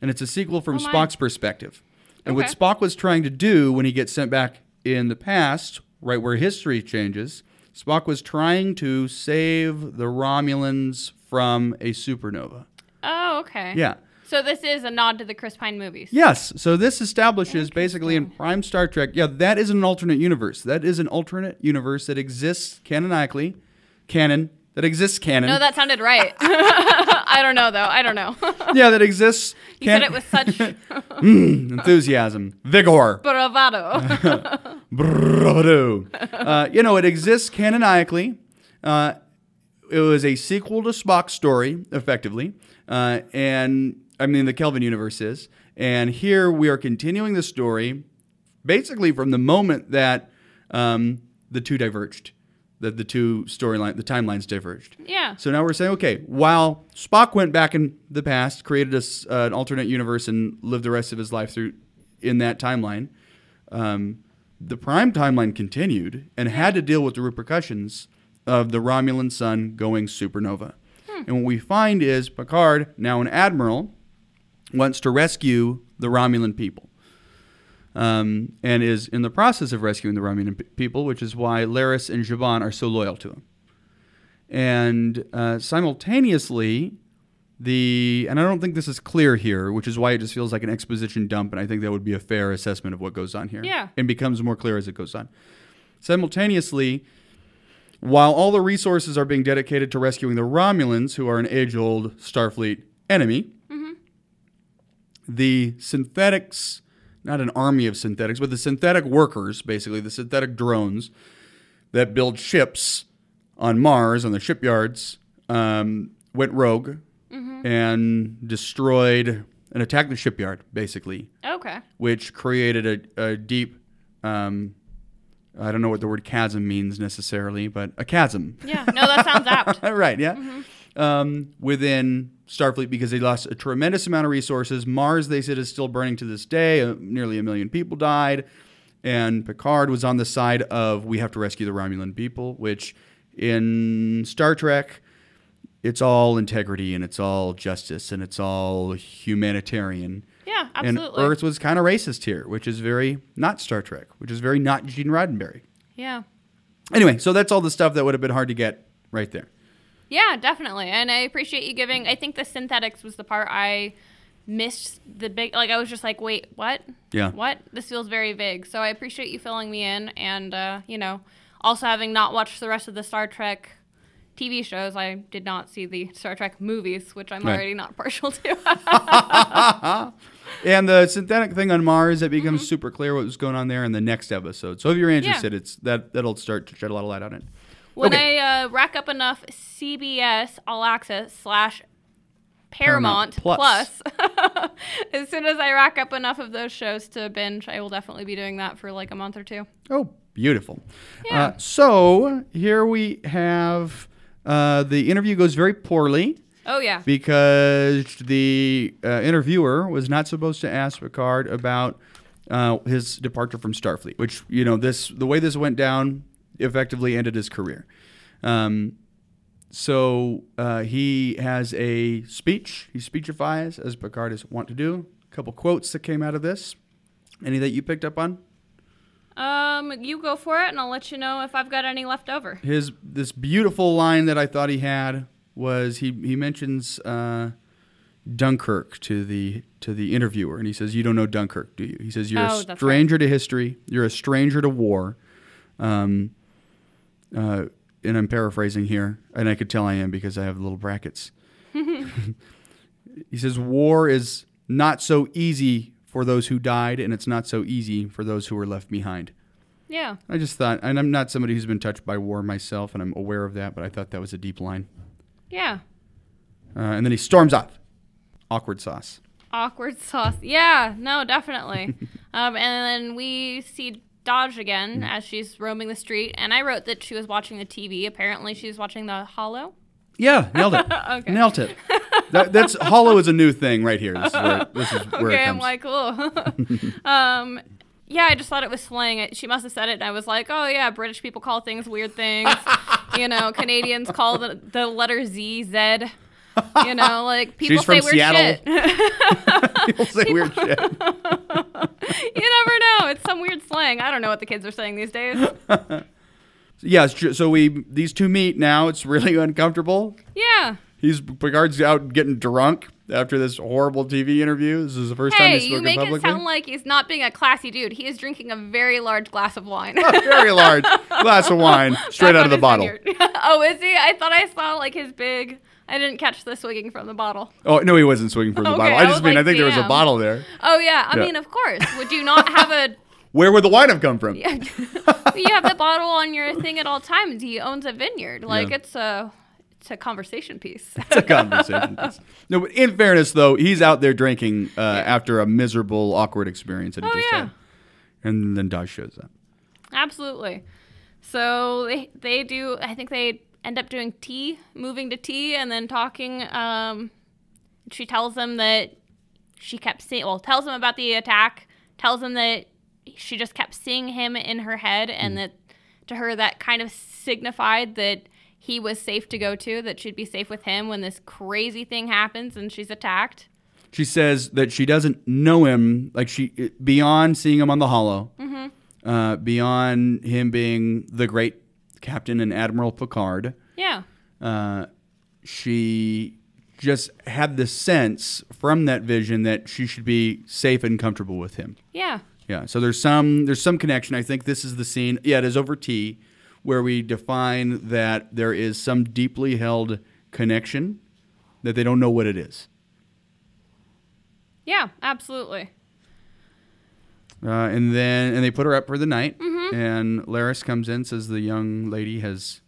and it's a sequel from Oh. Spock's perspective. And what Spock was trying to do when he gets sent back in the past, right where history changes, Spock was trying to save the Romulans from a supernova. Oh, okay. Yeah. So this is a nod to the Chris Pine movies. Yes. So this establishes basically in Prime Star Trek, yeah, that is an alternate universe. That is an alternate universe that exists canonically, canon that exists canon. No, that sounded right. I don't know though. I don't know. yeah, that exists. you said it with such enthusiasm, vigor, bravado. bravado. uh, you know, it exists canonically. Uh, it was a sequel to Spock's story, effectively, uh, and I mean the Kelvin universe is. And here we are continuing the story, basically from the moment that um, the two diverged, that the two storyline, the timelines diverged. yeah. So now we're saying, okay, while Spock went back in the past, created a uh, an alternate universe, and lived the rest of his life through in that timeline, um, the Prime timeline continued and had to deal with the repercussions of the Romulan sun going supernova. And what we find is Picard, now an admiral, wants to rescue the Romulan people. Um, and is in the process of rescuing the Romulan p- people, which is why Laris and Zhaban are so loyal to him. and uh, simultaneously, the and I don't think this is clear here, which is why it just feels like an exposition dump, and I think that would be a fair assessment of what goes on here. Yeah. and becomes more clear as it goes on. Simultaneously, while all the resources are being dedicated to rescuing the Romulans, who are an age-old Starfleet enemy, the synthetics, not an army of synthetics, but the synthetic workers, basically the synthetic drones that build ships on Mars on the shipyards, um, went rogue and destroyed and attacked the shipyard, basically, Okay. which created a, a deep. Um, I don't know what the word chasm means necessarily, but a chasm. Yeah. No, that sounds apt. right, yeah. Um, within Starfleet because they lost a tremendous amount of resources. Mars, they said, is still burning to this day. Uh, nearly a million people died. And Picard was on the side of we have to rescue the Romulan people, which in Star Trek, it's all integrity and it's all justice and it's all humanitarian. Yeah, absolutely. And. Earth was kind of racist here, which is very not Star Trek, which is very not Gene Roddenberry. yeah. Anyway, so that's all the stuff that would have been hard to get right there. Yeah, definitely. And I appreciate you giving. I think the synthetics was the part I missed the big. Like I was just like, wait, what? Yeah. What? This feels very vague. So I appreciate you filling me in, and uh, you know, also having not watched the rest of the Star Trek TV shows, I did not see the Star Trek movies, which I'm Right. already not partial to. And the synthetic thing on Mars, it becomes Mm-hmm. super clear what was going on there in the next episode. So if you're interested, it's that that'll start to shed a lot of light on it. When Okay. I uh, rack up enough CBS All Access slash Paramount, Paramount Plus. Plus, as soon as I rack up enough of those shows to binge, I will definitely be doing that for like a month or two. Oh, beautiful. Yeah. Uh, so here we have uh, the interview goes very poorly Oh yeah, because the uh, interviewer was not supposed to ask Picard about uh, his departure from Starfleet, which you know this the way this went down effectively ended his career. Um, so uh, he has a speech. He speechifies as Picard is wont to do. A couple quotes that came out of this. Any that you picked up on? um, you go for it, and I'll let you know if I've got any left over. His this beautiful line that I thought he had was he he mentions uh, Dunkirk to the to the interviewer, and he says, "You don't know Dunkirk, do you?" He says, "You're Oh, a that's right. stranger to history. You're a stranger to war." Um, uh, and I'm paraphrasing here, and I could tell I am because I have little brackets. he says, "War is not so easy for those who died, and it's not so easy for those who were left behind." Yeah, I just thought, and I'm not somebody who's been touched by war myself, and I'm aware of that, but I thought that was a deep line. yeah. Uh, and then he storms off. Awkward sauce. Awkward sauce. Yeah, no, definitely. um, and then we see Dahj again as she's roaming the street, and I wrote that she was watching the TV. Apparently, she's watching the Hollow. Yeah, nailed it. Okay. Nailed it. That, that's hollow is a new thing right here. This is where, this is where okay, I'm like, cool. um, yeah, I just thought it was slang. It- She must have said it, and I was like, oh yeah, British people call things weird things. you know, Canadians call the, the letter Z Z. You know, like people She's say weird Seattle. shit. People say weird shit. you never know. It's some weird slang. I don't know what the kids are saying these days. Yeah, it's true. so we these two meet now. It's really uncomfortable. Yeah. He's Picard's out getting drunk after this horrible TV interview. This is the first time Hey, he's you spoken make publicly. it sound like he's not being a classy dude. He is drinking a very large glass of wine. a very large glass of wine straight That's out of the bottle. oh, is he? I thought I saw like his big. I didn't catch the swigging from the bottle. Oh no, he wasn't swinging from the Okay, bottle. I I just was mean I like, think there was a bottle there. Oh yeah, I Yeah. mean of course. Would you not have a? Where would the wine have come from? you have the bottle on your thing at all times. He owns a vineyard. Like Yeah. it's a. It's a conversation piece. It's a conversation. piece. no, but in fairness, though, he's out there drinking uh, after a miserable, awkward experience that he Oh, just yeah. had, and then Dahj shows up. Absolutely. So they they do. I think they end up doing tea, moving to tea, and then talking. Um, she tells him that she kept seeing. Well, tells him about the attack. Tells him that she just kept seeing him in her head, and that to her that kind of signified that he was safe to go to. That she'd be safe with him when this crazy thing happens and she's attacked. She says that she doesn't know him, like she beyond seeing him on the Hollow, Mm-hmm. uh, beyond him being the great Captain and Admiral Picard. Yeah. uh, she just had the sense from that vision that she should be safe and comfortable with him. Yeah. Yeah. So there's some there's some connection. I think this is the scene. Yeah, it is over tea, where we define that there is some deeply held connection that they don't know what it is. Yeah, absolutely. Uh, and then and they put her up for the night, mm-hmm. And Laris comes in says the young lady has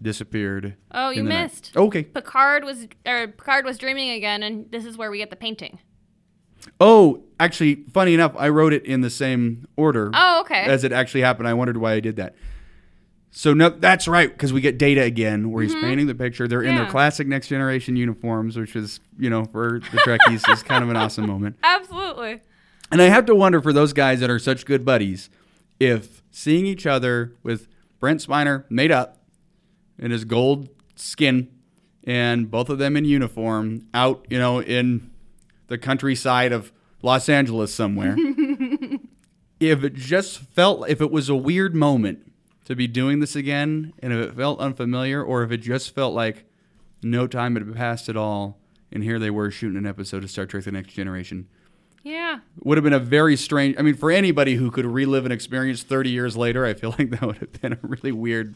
disappeared. Oh, you missed. Okay. Picard was or Picard was dreaming again, and this is where we get the painting. Oh, actually, funny enough, I wrote it in the same order. Oh, okay. As it actually happened, I wondered why I did that. So no, that's right because we get Data again, where he's mm-hmm. painting the picture. They're yeah. in their classic Next Generation uniforms, which is you know for the Trekkies is kind of an awesome moment. Absolutely. And I have to wonder for those guys that are such good buddies, if seeing each other with Brent Spiner made up in his gold skin and both of them in uniform out, you know, in the countryside of Los Angeles somewhere. if it just felt if it was a weird moment to be doing this again and if it felt unfamiliar or if it just felt like no time had passed at all and here they were shooting an episode of Star Trek the Next Generation yeah. Would have been a very strange. I mean, for anybody who could relive an experience 30 years later, I feel like that would have been a really weird.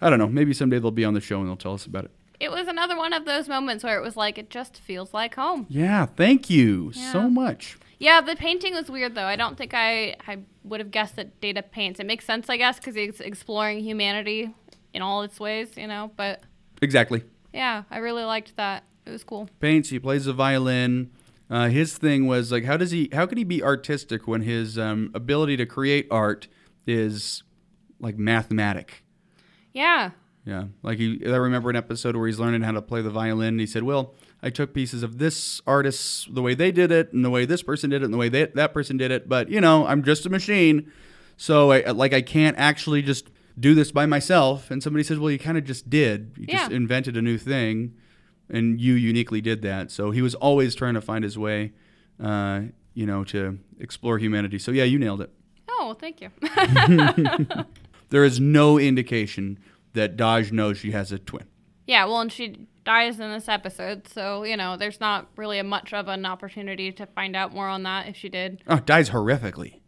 I don't know. Maybe someday they'll be on the show and they'll tell us about it. It was another one of those moments where it was like, it just feels like home. Yeah. Thank you yeah. so much. Yeah, the painting was weird though. I don't think I, I would have guessed that Data paints. It makes sense, I guess, because he's exploring humanity in all its ways, you know. But exactly. Yeah, I really liked that. It was cool. Paints. He plays the violin. Uh, his thing was like, how does he? How can he be artistic when his um, ability to create art is like mathematic? Yeah. Yeah, like he, I remember an episode where he's learning how to play the violin. And he said, "Well, I took pieces of this artist, the way they did it, and the way this person did it, and the way they, that person did it. But you know, I'm just a machine, so I, like I can't actually just do this by myself." And somebody says, "Well, you kind of just did. You yeah. just invented a new thing." And you uniquely did that. So he was always trying to find his way, uh, you know, to explore humanity. So yeah, you nailed it. Oh, thank you. there is no indication that Dahj knows she has a twin. Yeah, well, and she dies in this episode, so you know, there's not really a much of an opportunity to find out more on that if she did. Oh, dies horrifically.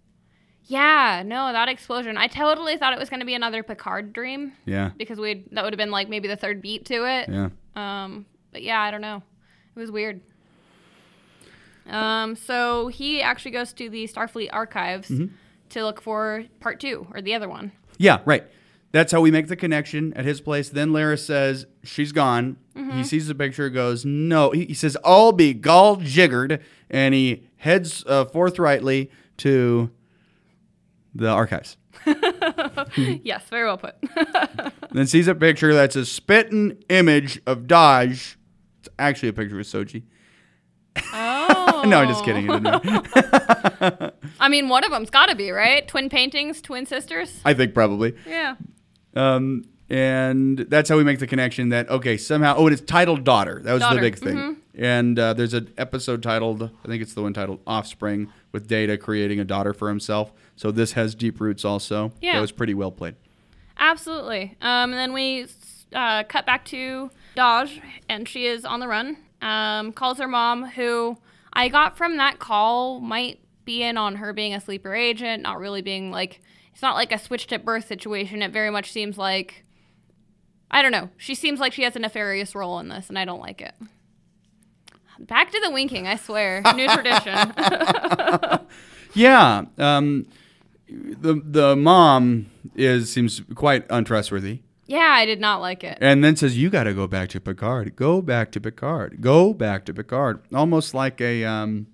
Yeah, no, that explosion. I totally thought it was going to be another Picard dream. Yeah. Because we that would have been like maybe the third beat to it. Yeah. Um, but yeah, I don't know. It was weird. Um, so he actually goes to the Starfleet archives mm-hmm. to look for part two or the other one. Yeah, right. That's how we make the connection at his place. Then Laris says she's gone. Mm-hmm. He sees the picture, goes no. He, he, says I'll be gall jiggered, and he heads uh, forthrightly to the archives. yes, very well put. then sees a picture that's a spitting image of it's actually a picture of Soji. Oh. no, I'm just kidding. I mean, one of them's got to be, right? Twin paintings, twin sisters? I think probably. Yeah. Um, and that's how we make the connection that, okay, somehow, oh, it's titled Daughter. That was daughter. the big thing. Mm-hmm. And uh, there's an episode titled, I think it's the one titled Offspring, with Data creating a daughter for himself. So this has deep roots also. Yeah. That was pretty well played. Absolutely. Um, and then we uh, cut back to Dahj, and she is on the run. Um, calls her mom, who I got from that call might be in on her being a sleeper agent, not really being like it's not like a switched at birth situation. It very much seems like I don't know. She seems like she has a nefarious role in this, and I don't like it. Back to the winking, I swear. New tradition. yeah. Um, the the mom is seems quite untrustworthy. Yeah, I did not like it. And then says, "You got to go back to Picard. Go back to Picard. Go back to Picard." Almost like a um,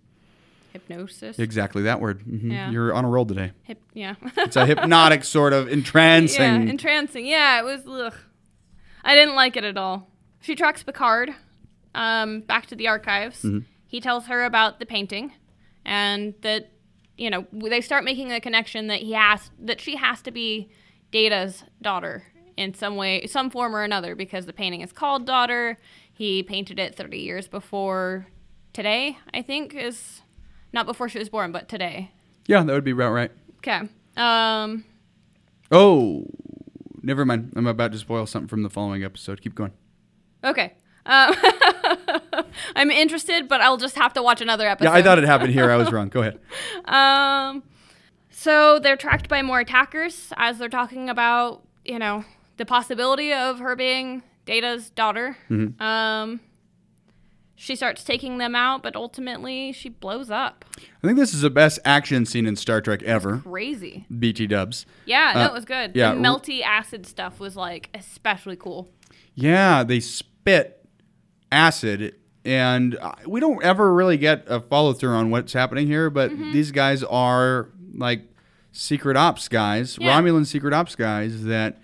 hypnosis. Exactly that word. Mm-hmm. Yeah. You're on a roll today. Hip, yeah. it's a hypnotic sort of entrancing. Yeah, entrancing. Yeah, it was. Ugh. I didn't like it at all. She tracks Picard um, back to the archives. Mm-hmm. He tells her about the painting, and that you know they start making a connection that he has that she has to be Data's daughter in some way, some form or another, because the painting is called Daughter. He painted it 30 years before today, I think, is not before she was born, but today. Yeah, that would be about right. Okay. Um. Oh, never mind. I'm about to spoil something from the following episode. Keep going. Okay. Um, I'm interested, but I'll just have to watch another episode. Yeah, I thought it happened here. I was wrong. Go ahead. Um, so they're tracked by more attackers as they're talking about, you know, the possibility of her being Data's daughter. Mm-hmm. Um, she starts taking them out, but ultimately she blows up. I think this is the best action scene in Star Trek ever. Crazy. BT Dubs. Yeah, no, Uh, it was good. yeah, the melty acid stuff was like especially cool. Yeah, they spit acid, and uh, we don't ever really get a follow through on what's happening here. But Mm-hmm. these guys are like secret ops guys, Yeah. Romulan secret ops guys. That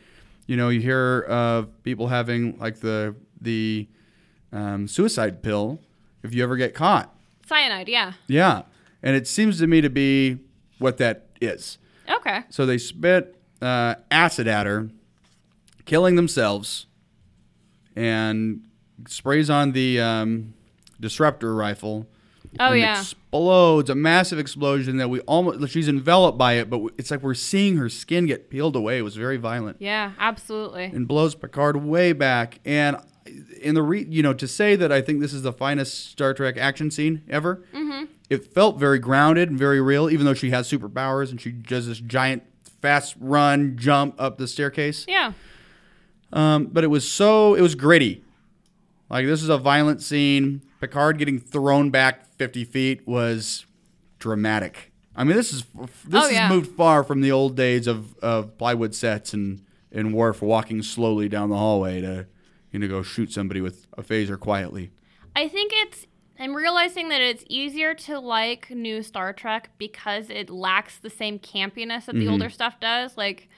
you know you hear of people having like the the um, suicide pill if you ever get caught. Cyanide, yeah. Yeah, and it seems to me to be what that is. Okay. So they spit uh, acid at her, killing themselves, and sprays on the um, disruptor rifle. Oh yeah. Explodes a massive explosion that we almost she's enveloped by it, but it's like we're seeing her skin get peeled away. It was very violent Yeah, absolutely. and blows Picard way back. And in the re, you know, to say that I think this is the finest Star Trek action scene ever, Mm-hmm. it felt very grounded and very real. Even though she has superpowers and she does this giant fast run jump up the staircase, Yeah. um, but it was so it was gritty. Like this is a violent scene. Picard getting thrown back fifty feet was dramatic. I mean, this is this Oh, has moved far from the old days of, of plywood sets and and Worf walking slowly down the hallway to you know go shoot somebody with a phaser quietly. I think it's. I'm realizing that it's easier to like new Star Trek because it lacks the same campiness that the Mm-hmm. older stuff does. Like,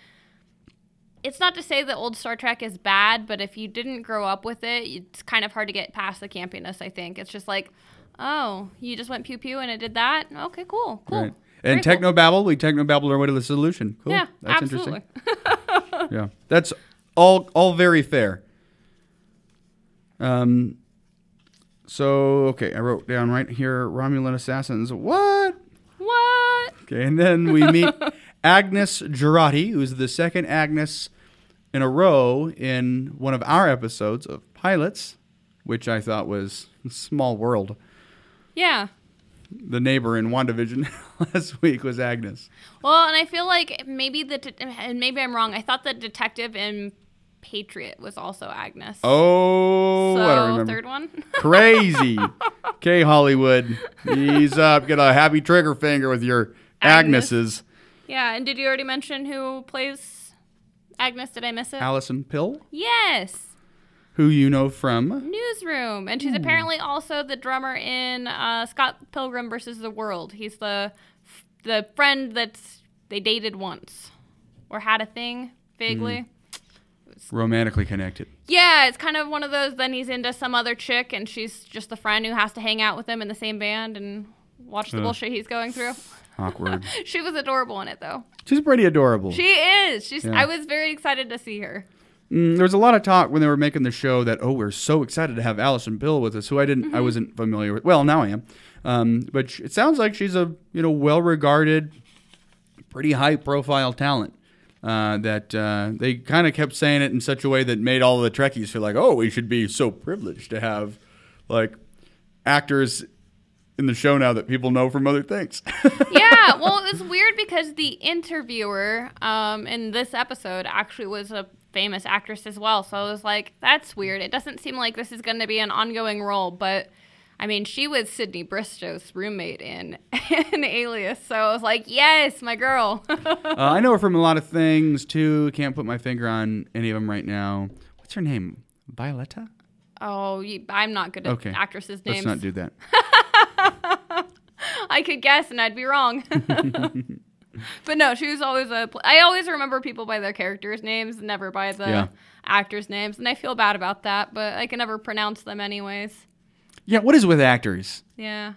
it's not to say that old Star Trek is bad, but if you didn't grow up with it, it's kind of hard to get past the campiness. I think it's just like, oh, you just went pew pew and it did that. Okay, cool, cool. Right. Very And cool. techno babble, we techno babbled our way to the solution. Cool. Yeah, That's absolutely. interesting. yeah, that's all all very fair. Um. So okay, I wrote down right here Romulan assassins. What? what? Okay, and then we meet Agnes Jurati, who's the second Agnes in a row in one of our episodes of Pilots, which I thought was Small World. Yeah. The neighbor in WandaVision last week was Agnes. Well, and I feel like maybe the det- and maybe I'm wrong. I thought the detective in Patriot was also Agnes. Oh, so I don't remember. third one. Crazy. okay, Hollywood. Ease up. Get a happy trigger finger with your Agnes. Agnes's. yeah, and did you already mention who plays Agnes? Did I miss it? Allison Pill, yes, who you know from. Newsroom, and she's apparently also the drummer in uh, Scott Pilgrim versus the World. He's the the friend that's they dated once or had a thing vaguely. Romantically connected. Yeah, it's kind of one of those. Then he's into some other chick, and she's just the friend who has to hang out with him in the same band and watch the Ugh. bullshit he's going through. Awkward. She was adorable in it, though. She's pretty adorable. She is. She's. Yeah. I was very excited to see her. Mm, there was a lot of talk when they were making the show that oh we're so excited to have Allison Pill with us who I didn't I Mm-hmm. wasn't familiar with. Well now I am. Um, but sh- it sounds like she's a you know well regarded pretty high profile talent uh, that uh, they kind of kept saying it in such a way that made all the Trekkies feel like oh we should be so privileged to have like actors in the show now that people know from other things. Yeah, well, it was weird because the interviewer um, in this episode actually was a famous actress as well. So I was like, that's weird. It doesn't seem like this is going to be an ongoing role, but I mean, she was Sydney Bristow's roommate in, in Alias. So I was like, yes, my girl. uh, I know her from a lot of things too can't put my finger on any of them right now what's her name Violetta oh, you, I'm not good at Okay. actresses' names. let's not do that I could guess and I'd be wrong. but no, she was always a. Pl- I always remember people by their characters' names, never by the Yeah. actors' names, and I feel bad about that. But I can never pronounce them anyways. Yeah, what is with actors? Yeah.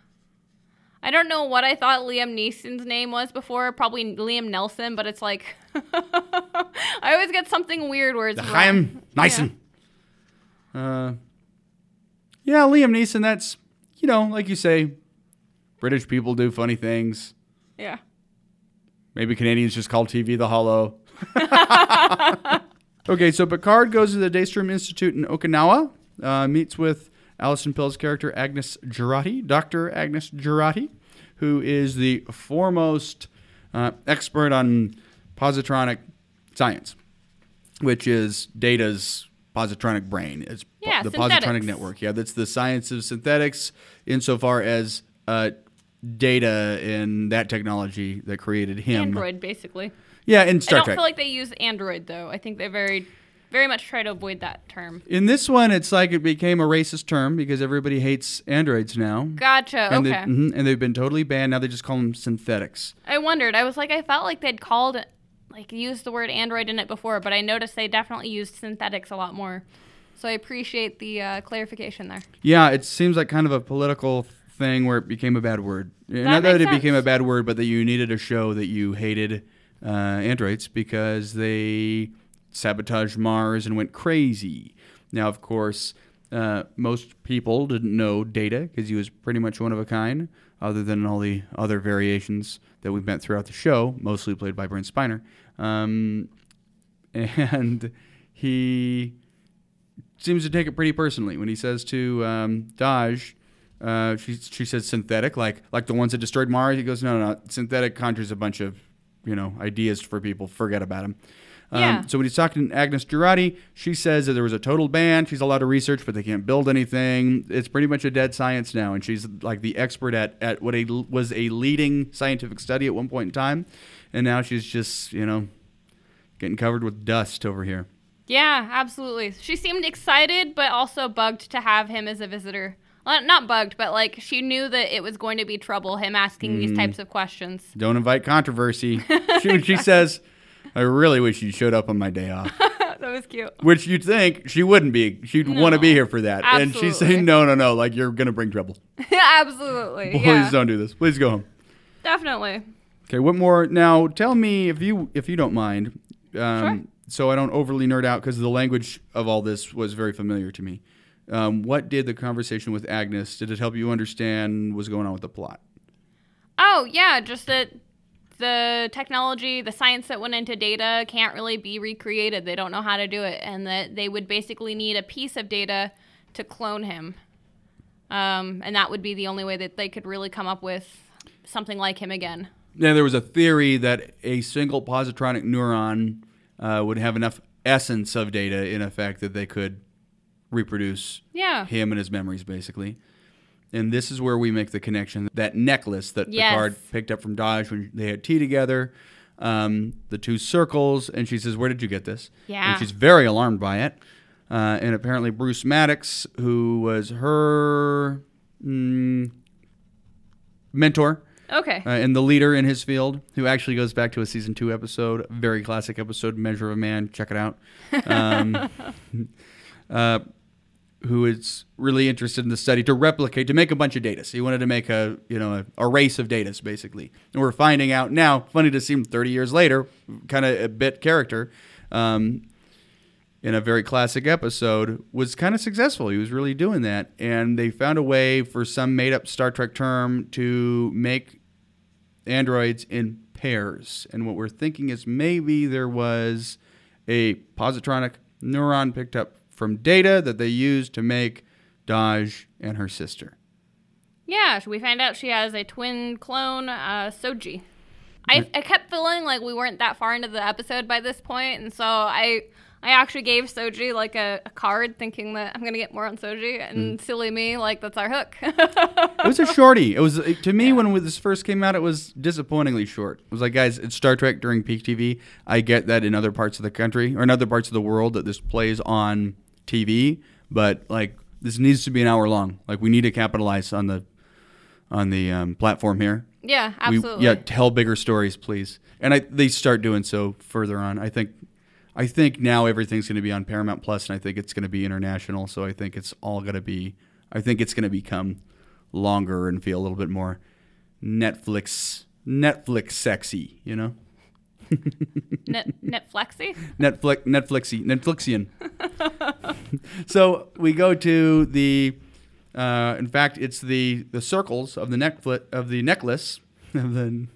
I don't know what I thought Liam Neeson's name was before. Probably Liam Nelson, but it's like I always get something weird where it's. Chaim Neeson. Uh, yeah, Liam Neeson. That's you know, like you say, British people do funny things. Yeah. Maybe Canadians just call TV the Hollow. okay, so Picard goes to the Daystrom Institute in Okinawa uh, meets with Allison Pill's character Agnes Jurati, Dr. Agnes Jurati, who is the foremost uh, expert on positronic science, which is Data's positronic brain. It's Yeah, the synthetics. positronic network. Yeah, that's the science of synthetics insofar as uh, Data and that technology that created him. Android, basically. Yeah, in Star I don't Trek. feel like they use Android though. I think they very, very much try to avoid that term. in this one, it's like it became a racist term because everybody hates androids now. Gotcha. And, they, okay. mhm, and they've been totally banned. Now they just call them synthetics. I wondered. I was like, I felt like they'd called, like, used the word Android in it before, but I noticed they definitely used synthetics a lot more. So I appreciate the uh, clarification there. Yeah, it seems like kind of a political thing where it became a bad word. Not that it became a bad word, but that you needed to show that you hated uh, androids because they sabotaged Mars and went crazy. Now, of course, uh, most people didn't know Data because he was pretty much one of a kind, other than all the other variations that we've met throughout the show, mostly played by Brent Spiner. Um, and he seems to take it pretty personally when he says to um, Dahj, uh, she she says synthetic, like like the ones that destroyed Mars. He goes, no, no, no, synthetic conjures a bunch of you know ideas for people. Forget about him. Um, Yeah. So when he's talking to Agnes Jurati, she says that there was a total ban. She's allowed to research, but they can't build anything. It's pretty much a dead science now, and she's like the expert at, at what a, was a leading scientific study at one point in time, and now she's just you know getting covered with dust over here. Yeah, absolutely. She seemed excited, but also bugged to have him as a visitor. Well, not bugged, but like she knew that it was going to be trouble him asking these types of questions. Don't invite controversy. she, she says, I really wish you showed up on my day off. that was cute. Which you'd think she wouldn't be. She'd want to be here for that. And she's saying, no, no, no. Like, you're going to bring trouble. absolutely. Please yeah. don't do this. Please go home. Definitely. Okay, what more? Now, tell me if you if you don't mind. Um, Sure. So I don't overly nerd out because the language of all this was very familiar to me. Um, what did the conversation with Agnes? Did it help you understand what's going on with the plot? Oh, yeah, just that the technology, the science that went into Data can't really be recreated. They don't know how to do it, and that they would basically need a piece of Data to clone him. Um, and that would be the only way that they could really come up with something like him again. Now, there was a theory that a single positronic neuron uh, would have enough essence of Data in effect that they could reproduce Yeah. him and his memories, basically. And this is where we make the connection. That necklace that Yes. Picard picked up from Dahj when they had tea together, um, the two circles, and she says, Where did you get this? Yeah. And she's very alarmed by it. Uh, and apparently, Bruce Maddox, who was her mm, mentor, Okay. uh, and the leader in his field, who actually goes back to a season two episode, very classic episode, Measure of a Man. Check it out. Um, uh, who is really interested in the study to replicate, to make a bunch of Data. So he wanted to make a, you know, a, a race of Data, basically. And we're finding out now. Funny to see him 30 years later, kind of a bit character. Um, in a very classic episode was kind of successful. He was really doing that. And they found a way for some made up Star Trek term to make androids in pairs. And what we're thinking is maybe there was a positronic neuron picked up from Data that they used to make Dahj and her sister. Yeah, we find out she has a twin clone, uh, Soji. I, I kept feeling like we weren't that far into the episode by this point, and so I I actually gave Soji like a, a card, thinking that I'm gonna get more on Soji, and silly me, like that's our hook. It was a shorty. It was to me when this first came out. It was disappointingly short. It was like, guys, it's Star Trek during peak TV. I get that in other parts of the country or in other parts of the world that this plays on TV, but like this needs to be an hour long. Like we need to capitalize on the on the um, platform here. yeah, We- absolutely. yeah, tell bigger stories, please. And I, they start doing so further on. I think, I think now everything's going to be on Paramount Plus, and I think it's going to be international. So I think it's all going to be. I think it's going to become longer and feel a little bit more Netflix, Netflix sexy. You know, Net, Netflixy. Netflix, Netflixy, Netflixian. so we go to the. Uh, in fact, it's the the circles of the neck of the necklace of the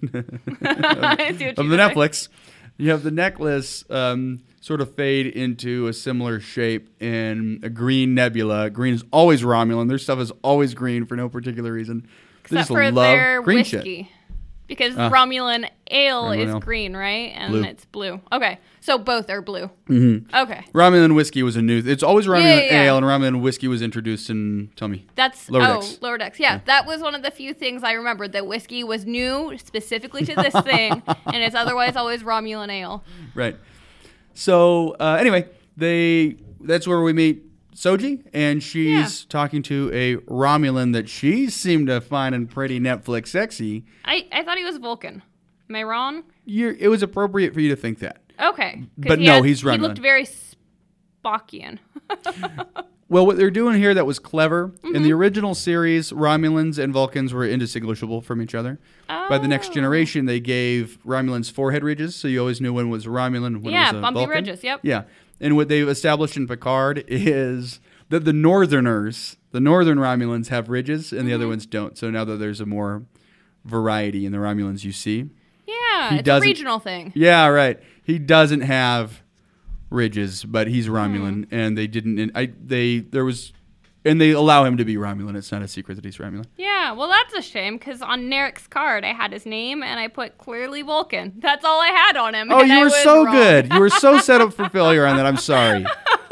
what of the. Netflix you have the necklace um, sort of fade into a similar shape in a green nebula. Green is always Romulan. Their stuff is always green for no particular reason. They Except for their green whiskey. Shit. Because uh, Romulan ale Romulan is ale. green, right? And blue. it's blue. Okay. So both are blue. Mm-hmm. Okay. Romulan whiskey was a new. It's always Romulan yeah, yeah, yeah. ale, and Romulan whiskey was introduced in. Tell me. That's lower oh decks. lower decks. Yeah, that was one of the few things I remembered that whiskey was new specifically to this thing, and it's otherwise always Romulan ale. Right. So uh, anyway, they that's where we meet Soji, and she's talking to a Romulan that she seemed to find in pretty Netflix sexy. I I thought he was Vulcan. Am I wrong? You're, it was appropriate for you to think that. Okay. But he no, had, he's Romulan. He looked very Spockian. well, what they're doing here that was clever mm-hmm. in the mm-hmm. original series, Romulans and Vulcans were indistinguishable from each other. Oh. By the next oh. generation, they gave Romulans forehead ridges, so you always knew when was Romulan, when yeah, was a bumpy Vulcan. ridges. Yep. Yeah, and what they've established in Picard is that the Northerners, the Northern Romulans, have ridges, and mm-hmm. the other mm-hmm. ones don't. So now that there's a more variety in the Romulans you see. Yeah, he it's a regional thing. Yeah, right. He doesn't have ridges, but he's Romulan, mm. and they didn't. I they there was, and they allow him to be Romulan. It's not a secret that he's Romulan. Yeah, well, that's a shame because on Narek's card I had his name and I put clearly Vulcan. That's all I had on him. Oh, you were so wrong. good. You were so set up for failure on that. I'm sorry.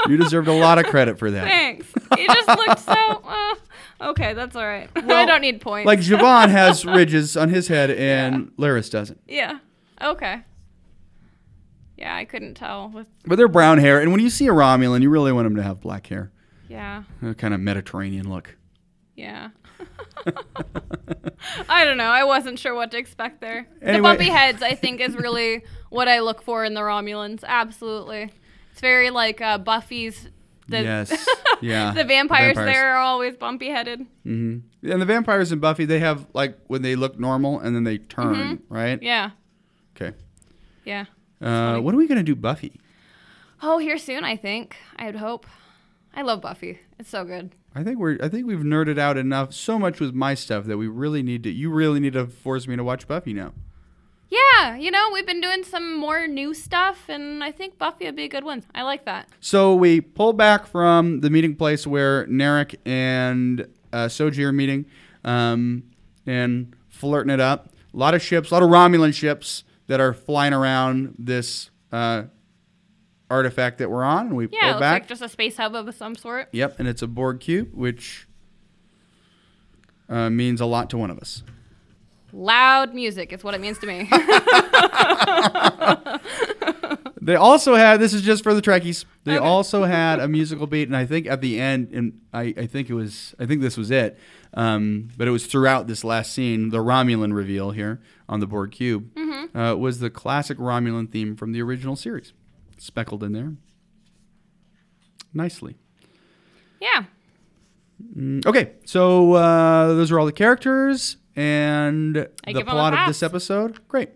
You deserved a lot of credit for that. Thanks. He just looked so. Uh, okay, that's all right. Well, I don't need points. Like Zhaban has ridges on his head and yeah. Laris doesn't. Yeah. Okay. Yeah, I couldn't tell with. But they're brown hair, and when you see a Romulan, you really want them to have black hair. Yeah. A kind of Mediterranean look. Yeah. I don't know. I wasn't sure what to expect there. Anyway. The bumpy heads, I think, is really what I look for in the Romulans. Absolutely. It's very like uh, Buffy's. The, yes. Yeah. the vampires, vampires, there are always bumpy headed. Mm-hmm. And the vampires in Buffy, they have like when they look normal and then they turn, mm-hmm. right? Yeah. Okay. Yeah. Uh, when are we gonna do Buffy? Oh, here soon. I think. I would hope. I love Buffy. It's so good. I think we're. I think we've nerded out enough, so much with my stuff that we really need to. You really need to force me to watch Buffy now. Yeah, you know, we've been doing some more new stuff, and I think Buffy would be a good one. I like that. So we pull back from the meeting place where Narek and uh, Soji are meeting, um, and flirting it up. A lot of ships, a lot of Romulan ships that are flying around this uh, artifact that we're on. And we yeah, pull back. like just a space hub of some sort. Yep, and it's a Borg cube, which uh, means a lot to one of us. Loud music is what it means to me. they also had this is just for the Trekkies. They okay. also had a musical beat, and I think at the end, and I, I think it was I think this was it. Um, but it was throughout this last scene, the Romulan reveal here on the Borg cube mm-hmm. uh, was the classic Romulan theme from the original series, speckled in there nicely. Yeah. Mm, okay, so uh, those are all the characters and I the plot of this episode. Great.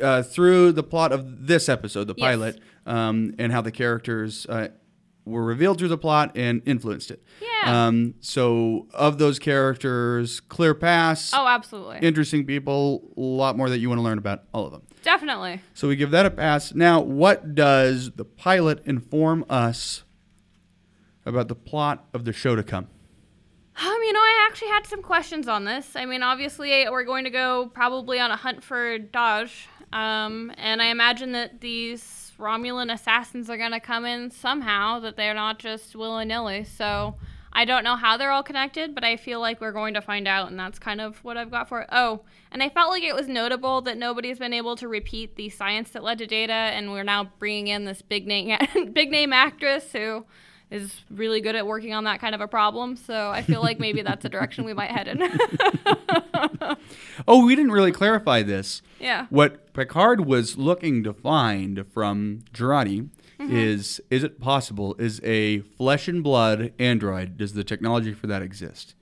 Uh, through the plot of this episode, the yes. pilot, um, and how the characters uh, were revealed through the plot and influenced it. Yeah. Um, so of those characters, clear pass. Oh, absolutely. Interesting people. A lot more that you want to learn about all of them. Definitely. So we give that a pass. Now, what does the pilot inform us about the plot of the show to come? Um, you know, I actually had some questions on this. I mean, obviously, we're going to go probably on a hunt for Dahj. Um, and I imagine that these Romulan assassins are going to come in somehow, that they're not just willy nilly. So I don't know how they're all connected, but I feel like we're going to find out, and that's kind of what I've got for it. Oh, and I felt like it was notable that nobody's been able to repeat the science that led to Data, and we're now bringing in this big name, big name actress who is really good at working on that kind of a problem. So I feel like maybe that's a direction we might head in. oh, we didn't really clarify this. Yeah. What Picard was looking to find from Jurati mm-hmm. is is it possible is a flesh and blood android does the technology for that exist?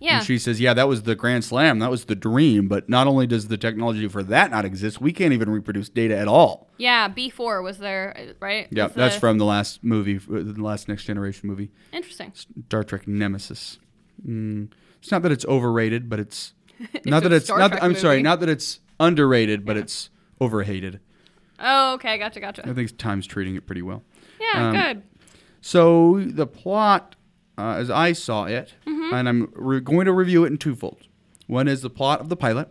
Yeah. And she says, "Yeah, that was the grand slam. That was the dream. But not only does the technology for that not exist, we can't even reproduce Data at all." Yeah, B four was there, right? Yeah, that's the... from the last movie, the last Next Generation movie. Interesting. Star Trek Nemesis. Mm, it's not that it's overrated, but it's, it's not that it's not. That, I'm movie. sorry, not that it's underrated, but yeah. it's overhated. Oh, okay, gotcha, gotcha. I think Time's treating it pretty well. Yeah, Um, good. So the plot, uh, as I saw it, Mm-hmm. And I'm re- going to review it in twofold. One is the plot of the pilot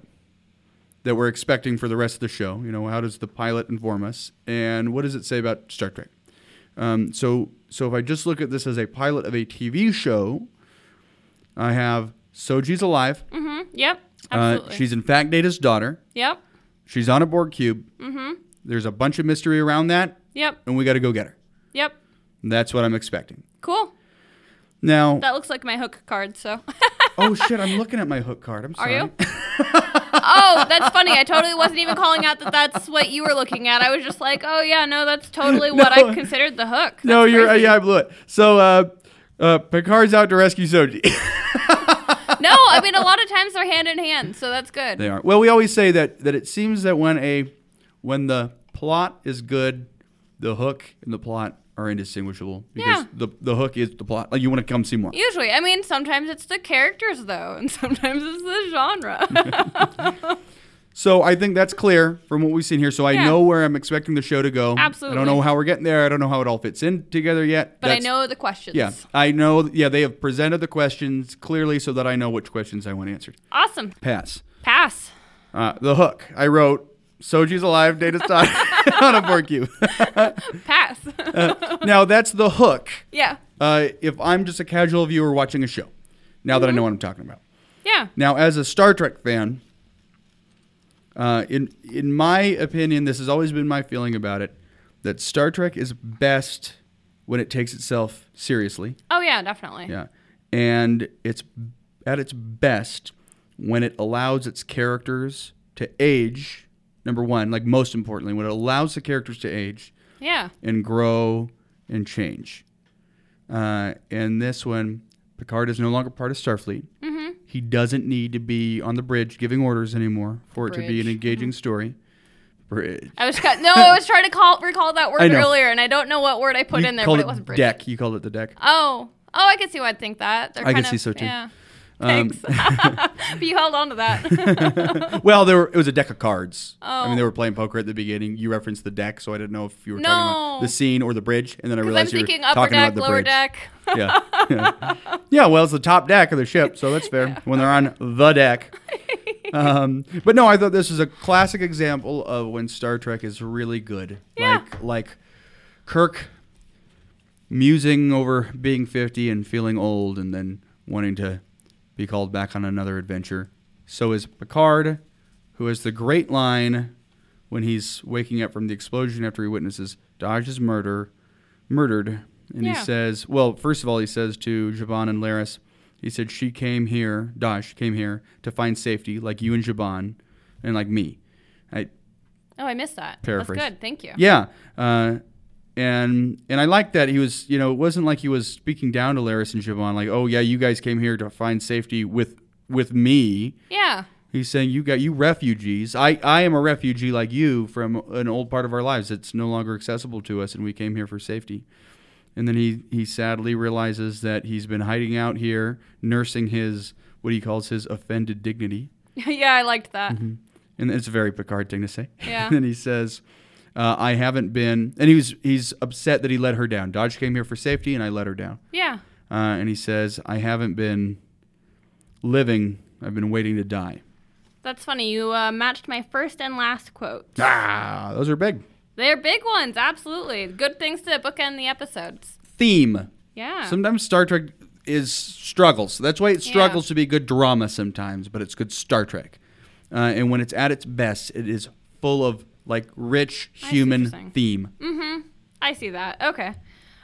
that we're expecting for the rest of the show. You know, how does the pilot inform us, and what does it say about Star Trek? Um, so, so if I just look at this as a pilot of a TV show, I have Soji's alive. Mm-hmm. Yep. Uh, Absolutely. she's in fact Data's daughter. yep. She's on a Borg cube. Mm-hmm. There's a bunch of mystery around that, Yep. and we got to go get her. Yep. That's what I'm expecting. Cool. Now, That looks like my hook card. So. oh shit, I'm looking at my hook card. I'm sorry. Are you? oh, that's funny. I totally wasn't even calling out that that's what you were looking at. I was just like, oh yeah, no, that's totally what No. I considered the hook. no, you're uh, yeah, I blew it. So uh, uh, Picard's out to rescue Soji. No, I mean a lot of times they're hand in hand, so that's good. they are. Well, we always say that that it seems that when a when the plot is good, the hook and the plot are indistinguishable because Yeah. the the hook is the plot. Like you want to come see more. Usually, I mean, sometimes it's the characters though, and sometimes it's the genre. So I think that's clear from what we've seen here. So I Yeah. know where I'm expecting the show to go. Absolutely. I don't know how we're getting there. I don't know how it all fits in together yet. but I know the questions. Yeah, I know. Yeah, they have presented the questions clearly so that I know which questions I want answered. Awesome. Pass. Pass. Uh, the hook. I wrote Soji's alive, Data's daughter on a Borg cube. Pass. now that's the hook. yeah. Uh, if I'm just a casual viewer watching a show, now that I know what I'm talking about. Yeah. Now, as a Star Trek fan, uh, in in my opinion, this has always been my feeling about it that Star Trek is best when it takes itself seriously. Oh yeah, definitely. Yeah. And it's at its best when it allows its characters to age. Number one, like most importantly, when it allows the characters to age Yeah. and grow and change. Uh, and this one, Picard is no longer part of Starfleet. Mm-hmm. He doesn't need to be on the bridge giving orders anymore for it to be an Bridge. engaging story. Bridge. I was cut. No, I was trying to call recall that word earlier, and I don't know what word I put You in there, but it wasn't bridge. deck. You called it the deck. Oh. Oh, I can see why I'd think that. They're I can kind see so, too. Yeah. Um, Thanks. but you held on to that. well, there were, it was a deck of cards. I Oh. mean, they were playing poker at the beginning. You referenced the deck, so I didn't know if you were talking about the scene or the bridge, and then I I'm realized you were talking deck, about the lower bridge. deck. Yeah. yeah, yeah. Well, it's the top deck of the ship, so that's fair when they're on the deck. Um, but no, I thought this is a classic example of when Star Trek is really good. Yeah. Like like Kirk musing over being 50 and feeling old and then wanting to be called back on another adventure. So is Picard, who has the great line when he's waking up from the explosion after he witnesses Dahj's murder, murdered, and he says, well, first of all, he says to Zhaban and Laris, he said she came here, Dahj came here to find safety, like you and Zhaban, and like me. I, Oh, I missed that. Paraphrase. That's good. Thank you. yeah, uh, and and I like that he was, you know, it wasn't like he was speaking down to Laris and Zhaban, like, oh yeah, you guys came here to find safety with with me. Yeah. He's saying you got you refugees. I, I am a refugee like you from an old part of our lives that's no longer accessible to us, and we came here for safety. And then he, he sadly realizes that he's been hiding out here, nursing his what he calls his offended dignity. yeah, I liked that. Mm-hmm. And it's a very Picard thing to say. Yeah. and then he says, uh, "I haven't been," and he was he's upset that he let her down. Dahj came here for safety, and I let her down. Yeah. Uh, and he says, "I haven't been living. I've been waiting to die." That's funny. You uh, matched my first and last quote. Ah, those are big. They're big ones, absolutely. Good things to bookend the episodes. Theme. Yeah. Sometimes Star Trek is struggles. That's why it Yeah. struggles to be good drama sometimes, but it's good Star Trek. Uh, and when it's at its best, it is full of like rich I see what human theme. mm-hmm. I see that. Okay.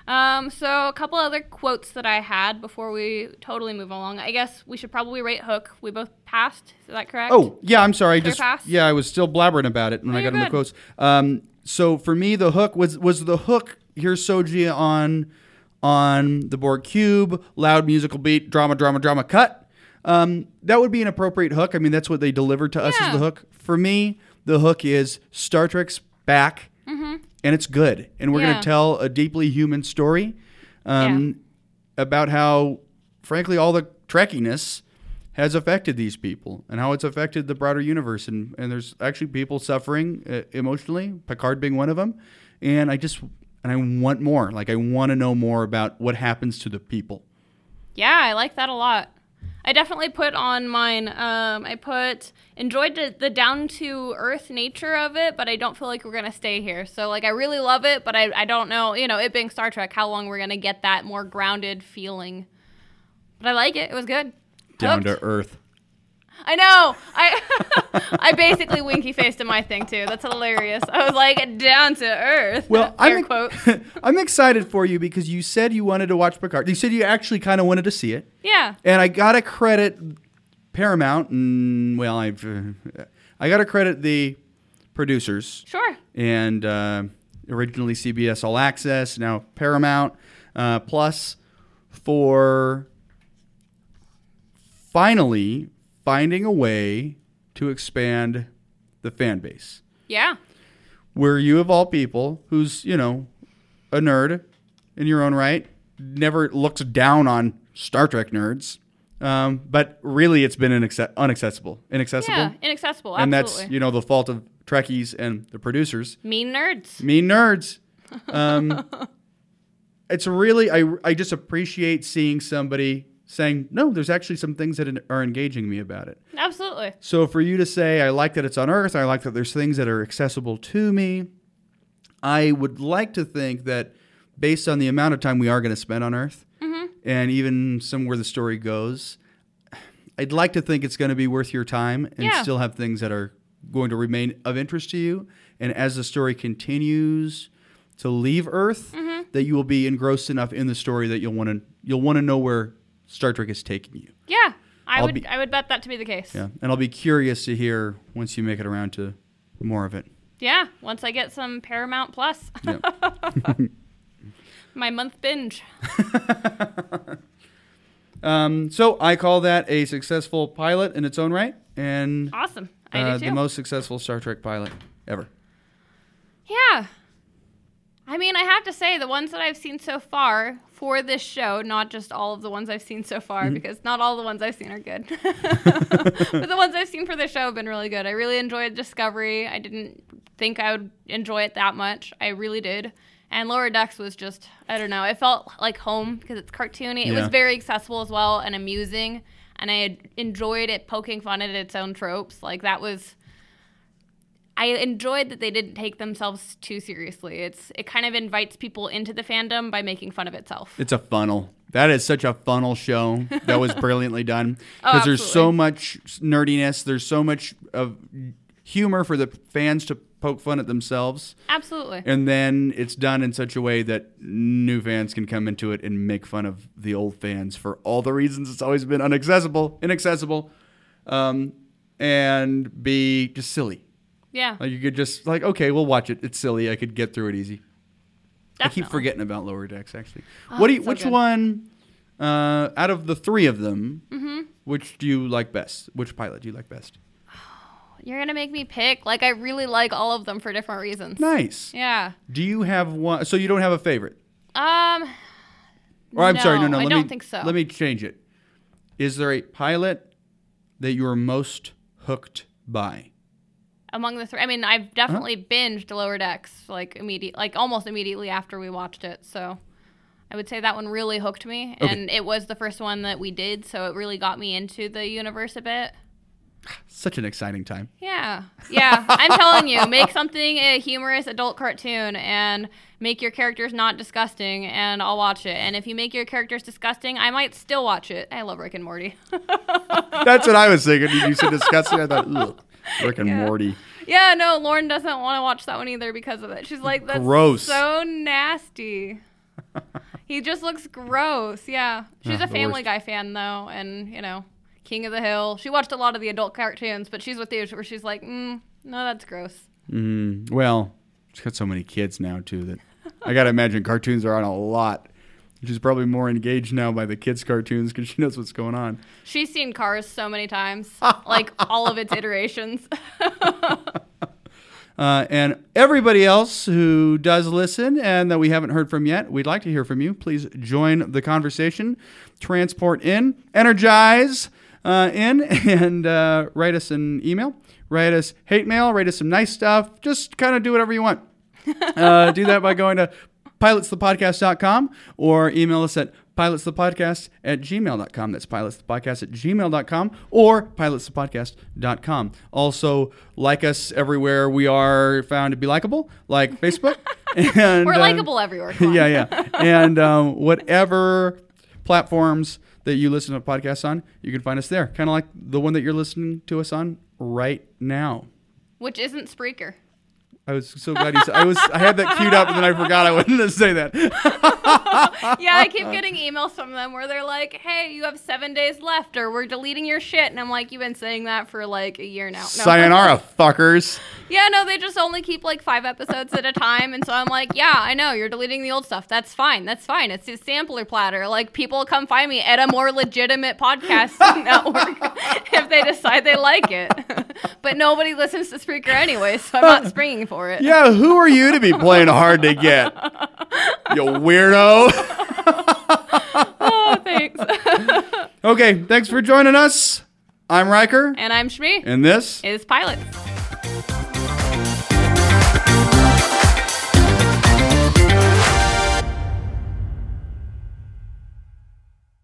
Um, so a couple other quotes that I had before we totally move along. I guess we should probably rate Hook. We both passed. Is that correct? Oh, yeah, I'm sorry. I just pass? yeah, I was still blabbering about it when No, I got in the quotes. Um, so for me, the hook was was the hook. Here's Soji on on the Borg cube, loud musical beat, drama, drama, drama, cut. Um, that would be an appropriate hook. I mean, that's what they delivered to us as the hook. For me, the hook is Star Trek's back, and it's good, and we're Mm-hmm. Yeah. gonna tell a deeply human story um, about how, frankly, all the trekkiness has affected these people and how it's affected the broader universe. And, and there's actually people suffering uh, emotionally, Picard being one of them. And I just, and I want more. Like, I want to know more about what happens to the people. Yeah, I like that a lot. I definitely put on mine. Um, I put enjoyed the, the down to earth nature of it, but I don't feel like we're gonna stay here. So like I really love it, but I, I don't know, you know, it being Star Trek, how long we're gonna get that more grounded feeling. But I like it. It was good. Down to earth. I know. I I basically winky faced in my thing too. That's hilarious. I was like down to earth. Well, I'm, I'm excited for you because you said you wanted to watch Picard. You said you actually kind of wanted to see it. Yeah. And I gotta credit Paramount, and well, I've uh, I gotta credit the producers. Sure. And uh, originally CBS All Access, now Paramount uh, Plus for finally finding a way to expand the fan base. Yeah. Where you, of all people, who's, you know, a nerd in your own right, never looks down on Star Trek nerds. Um, but really, it's been inaccess- unaccessible. Inaccessible? Yeah, inaccessible. Absolutely. And that's, you know, the fault of Trekkies and the producers. Mean nerds. Mean nerds. Um, it's really, I, I just appreciate seeing somebody saying, no, there's actually some things that are engaging me about it. Absolutely. So for you to say, I like that it's on Earth, I like that there's things that are accessible to me, I would like to think that based on the amount of time we are going to spend on Earth, mm-hmm. and even some where the story goes, I'd like to think it's going to be worth your time and yeah. still have things that are going to remain of interest to you. And as the story continues to leave Earth, mm-hmm. that you will be engrossed enough in the story that you'll want to you'll want to know where Star Trek is taking you. Yeah, I I'll would. Be, I would bet that to be the case. Yeah, and I'll be curious to hear once you make it around to more of it. Yeah, once I get some Paramount Plus. My month binge. um, so I call that a successful pilot in its own right, and awesome. I uh, do too. The most successful Star Trek pilot ever. Yeah, I mean, I have to say, the ones that I've seen so far for this show, not just all of the ones I've seen so far, mm-hmm. because not all the ones I've seen are good, but the ones I've seen for this show have been really good. I really enjoyed Discovery. I didn't think I would enjoy it that much. I really did. And Lower Decks was just, I don't know, it felt like home because it's cartoony. It was very accessible as well and amusing. And I enjoyed it poking fun at its own tropes. Like, that was I enjoyed that they didn't take themselves too seriously. It's it kind of invites people into the fandom by making fun of itself. It's a funnel. That is such a funnel show. That was brilliantly done because oh, there's so much nerdiness. There's so much of humor for the fans to poke fun at themselves. Absolutely. And then it's done in such a way that new fans can come into it and make fun of the old fans for all the reasons it's always been inaccessible, inaccessible, um, and be just silly. Yeah. Like you could just like, okay, we'll watch it. It's silly. I could get through it easy. Definitely. I keep forgetting about Lower Decks actually. Oh, what do you, so which good. one uh, out of the three of them, mm-hmm. which do you like best? Which pilot do you like best? You're gonna make me pick. Like I really like all of them for different reasons. Nice. Yeah. Do you have one? So you don't have a favorite? Um. Or I'm no, sorry, no, no. I don't me, think so. Let me change it. Is there a pilot that you are most hooked by? Among the three. I mean, I've uh-huh. definitely uh-huh. binged Lower Decks like immediate, like almost immediately after we watched it. So I would say that one really hooked me, okay. and it was the first one that we did, so it really got me into the universe a bit. Such an exciting time. Yeah, yeah. I'm telling you, make something a humorous adult cartoon and make your characters not disgusting, and I'll watch it. And if you make your characters disgusting, I might still watch it. I love Rick and Morty. That's what I was thinking. You said disgusting. I thought, ugh. Rick and yeah. Morty. Yeah, no, Lauren doesn't want to watch that one either because of it. She's like, that's gross. so nasty. he just looks gross. Yeah. She's a Family Guy fan, though, and, you know, King of the Hill. She watched a lot of the adult cartoons, but she's with you where she's like, mm, no, that's gross. Mm, well, she's got so many kids now, too, that I got to imagine cartoons are on a lot. She's probably more engaged now by the kids' cartoons because she knows what's going on. She's seen Cars so many times, like all of its iterations. Uh, and everybody else who does listen and that we haven't heard from yet, we'd like to hear from you. Please join the conversation. Transport in, energize uh, in and uh, write us an email, write us hate mail, write us some nice stuff. Just kind of do whatever you want. Uh, do that by going to pilotsthepodcast.com or email us at pilotsthepodcast at gmail.com. That's pilotsthepodcast at gmail.com or pilotsthepodcast.com. Also, like us everywhere we are found to be likable, like Facebook. and, We're uh, likable everywhere. Yeah, yeah. And um, whatever platforms that you listen to podcasts on, you can find us there. Kind of like the one that you're listening to us on right now. Which isn't Spreaker. I was so glad you said. I was. I had that queued up, and then I forgot I wanted to say that. yeah, I keep getting emails from them where they're like, "Hey, you have seven days left, or we're deleting your shit," and I'm like, "You've been saying that for like a year now." No. Sayonara, fuckers. Yeah, no, they just only keep like five episodes at a time, and so I'm like, "Yeah, I know you're deleting the old stuff. That's fine. That's fine. It's a sampler platter. Like people come find me at a more legitimate podcast network if they decide they like it. but nobody listens to Spreaker anyway, so I'm not springing for it. Yeah, who are you to be playing hard to get? You weirdo. Oh, thanks. Okay, thanks for joining us. I'm Riker, and I'm Shmi. and this Is pilots.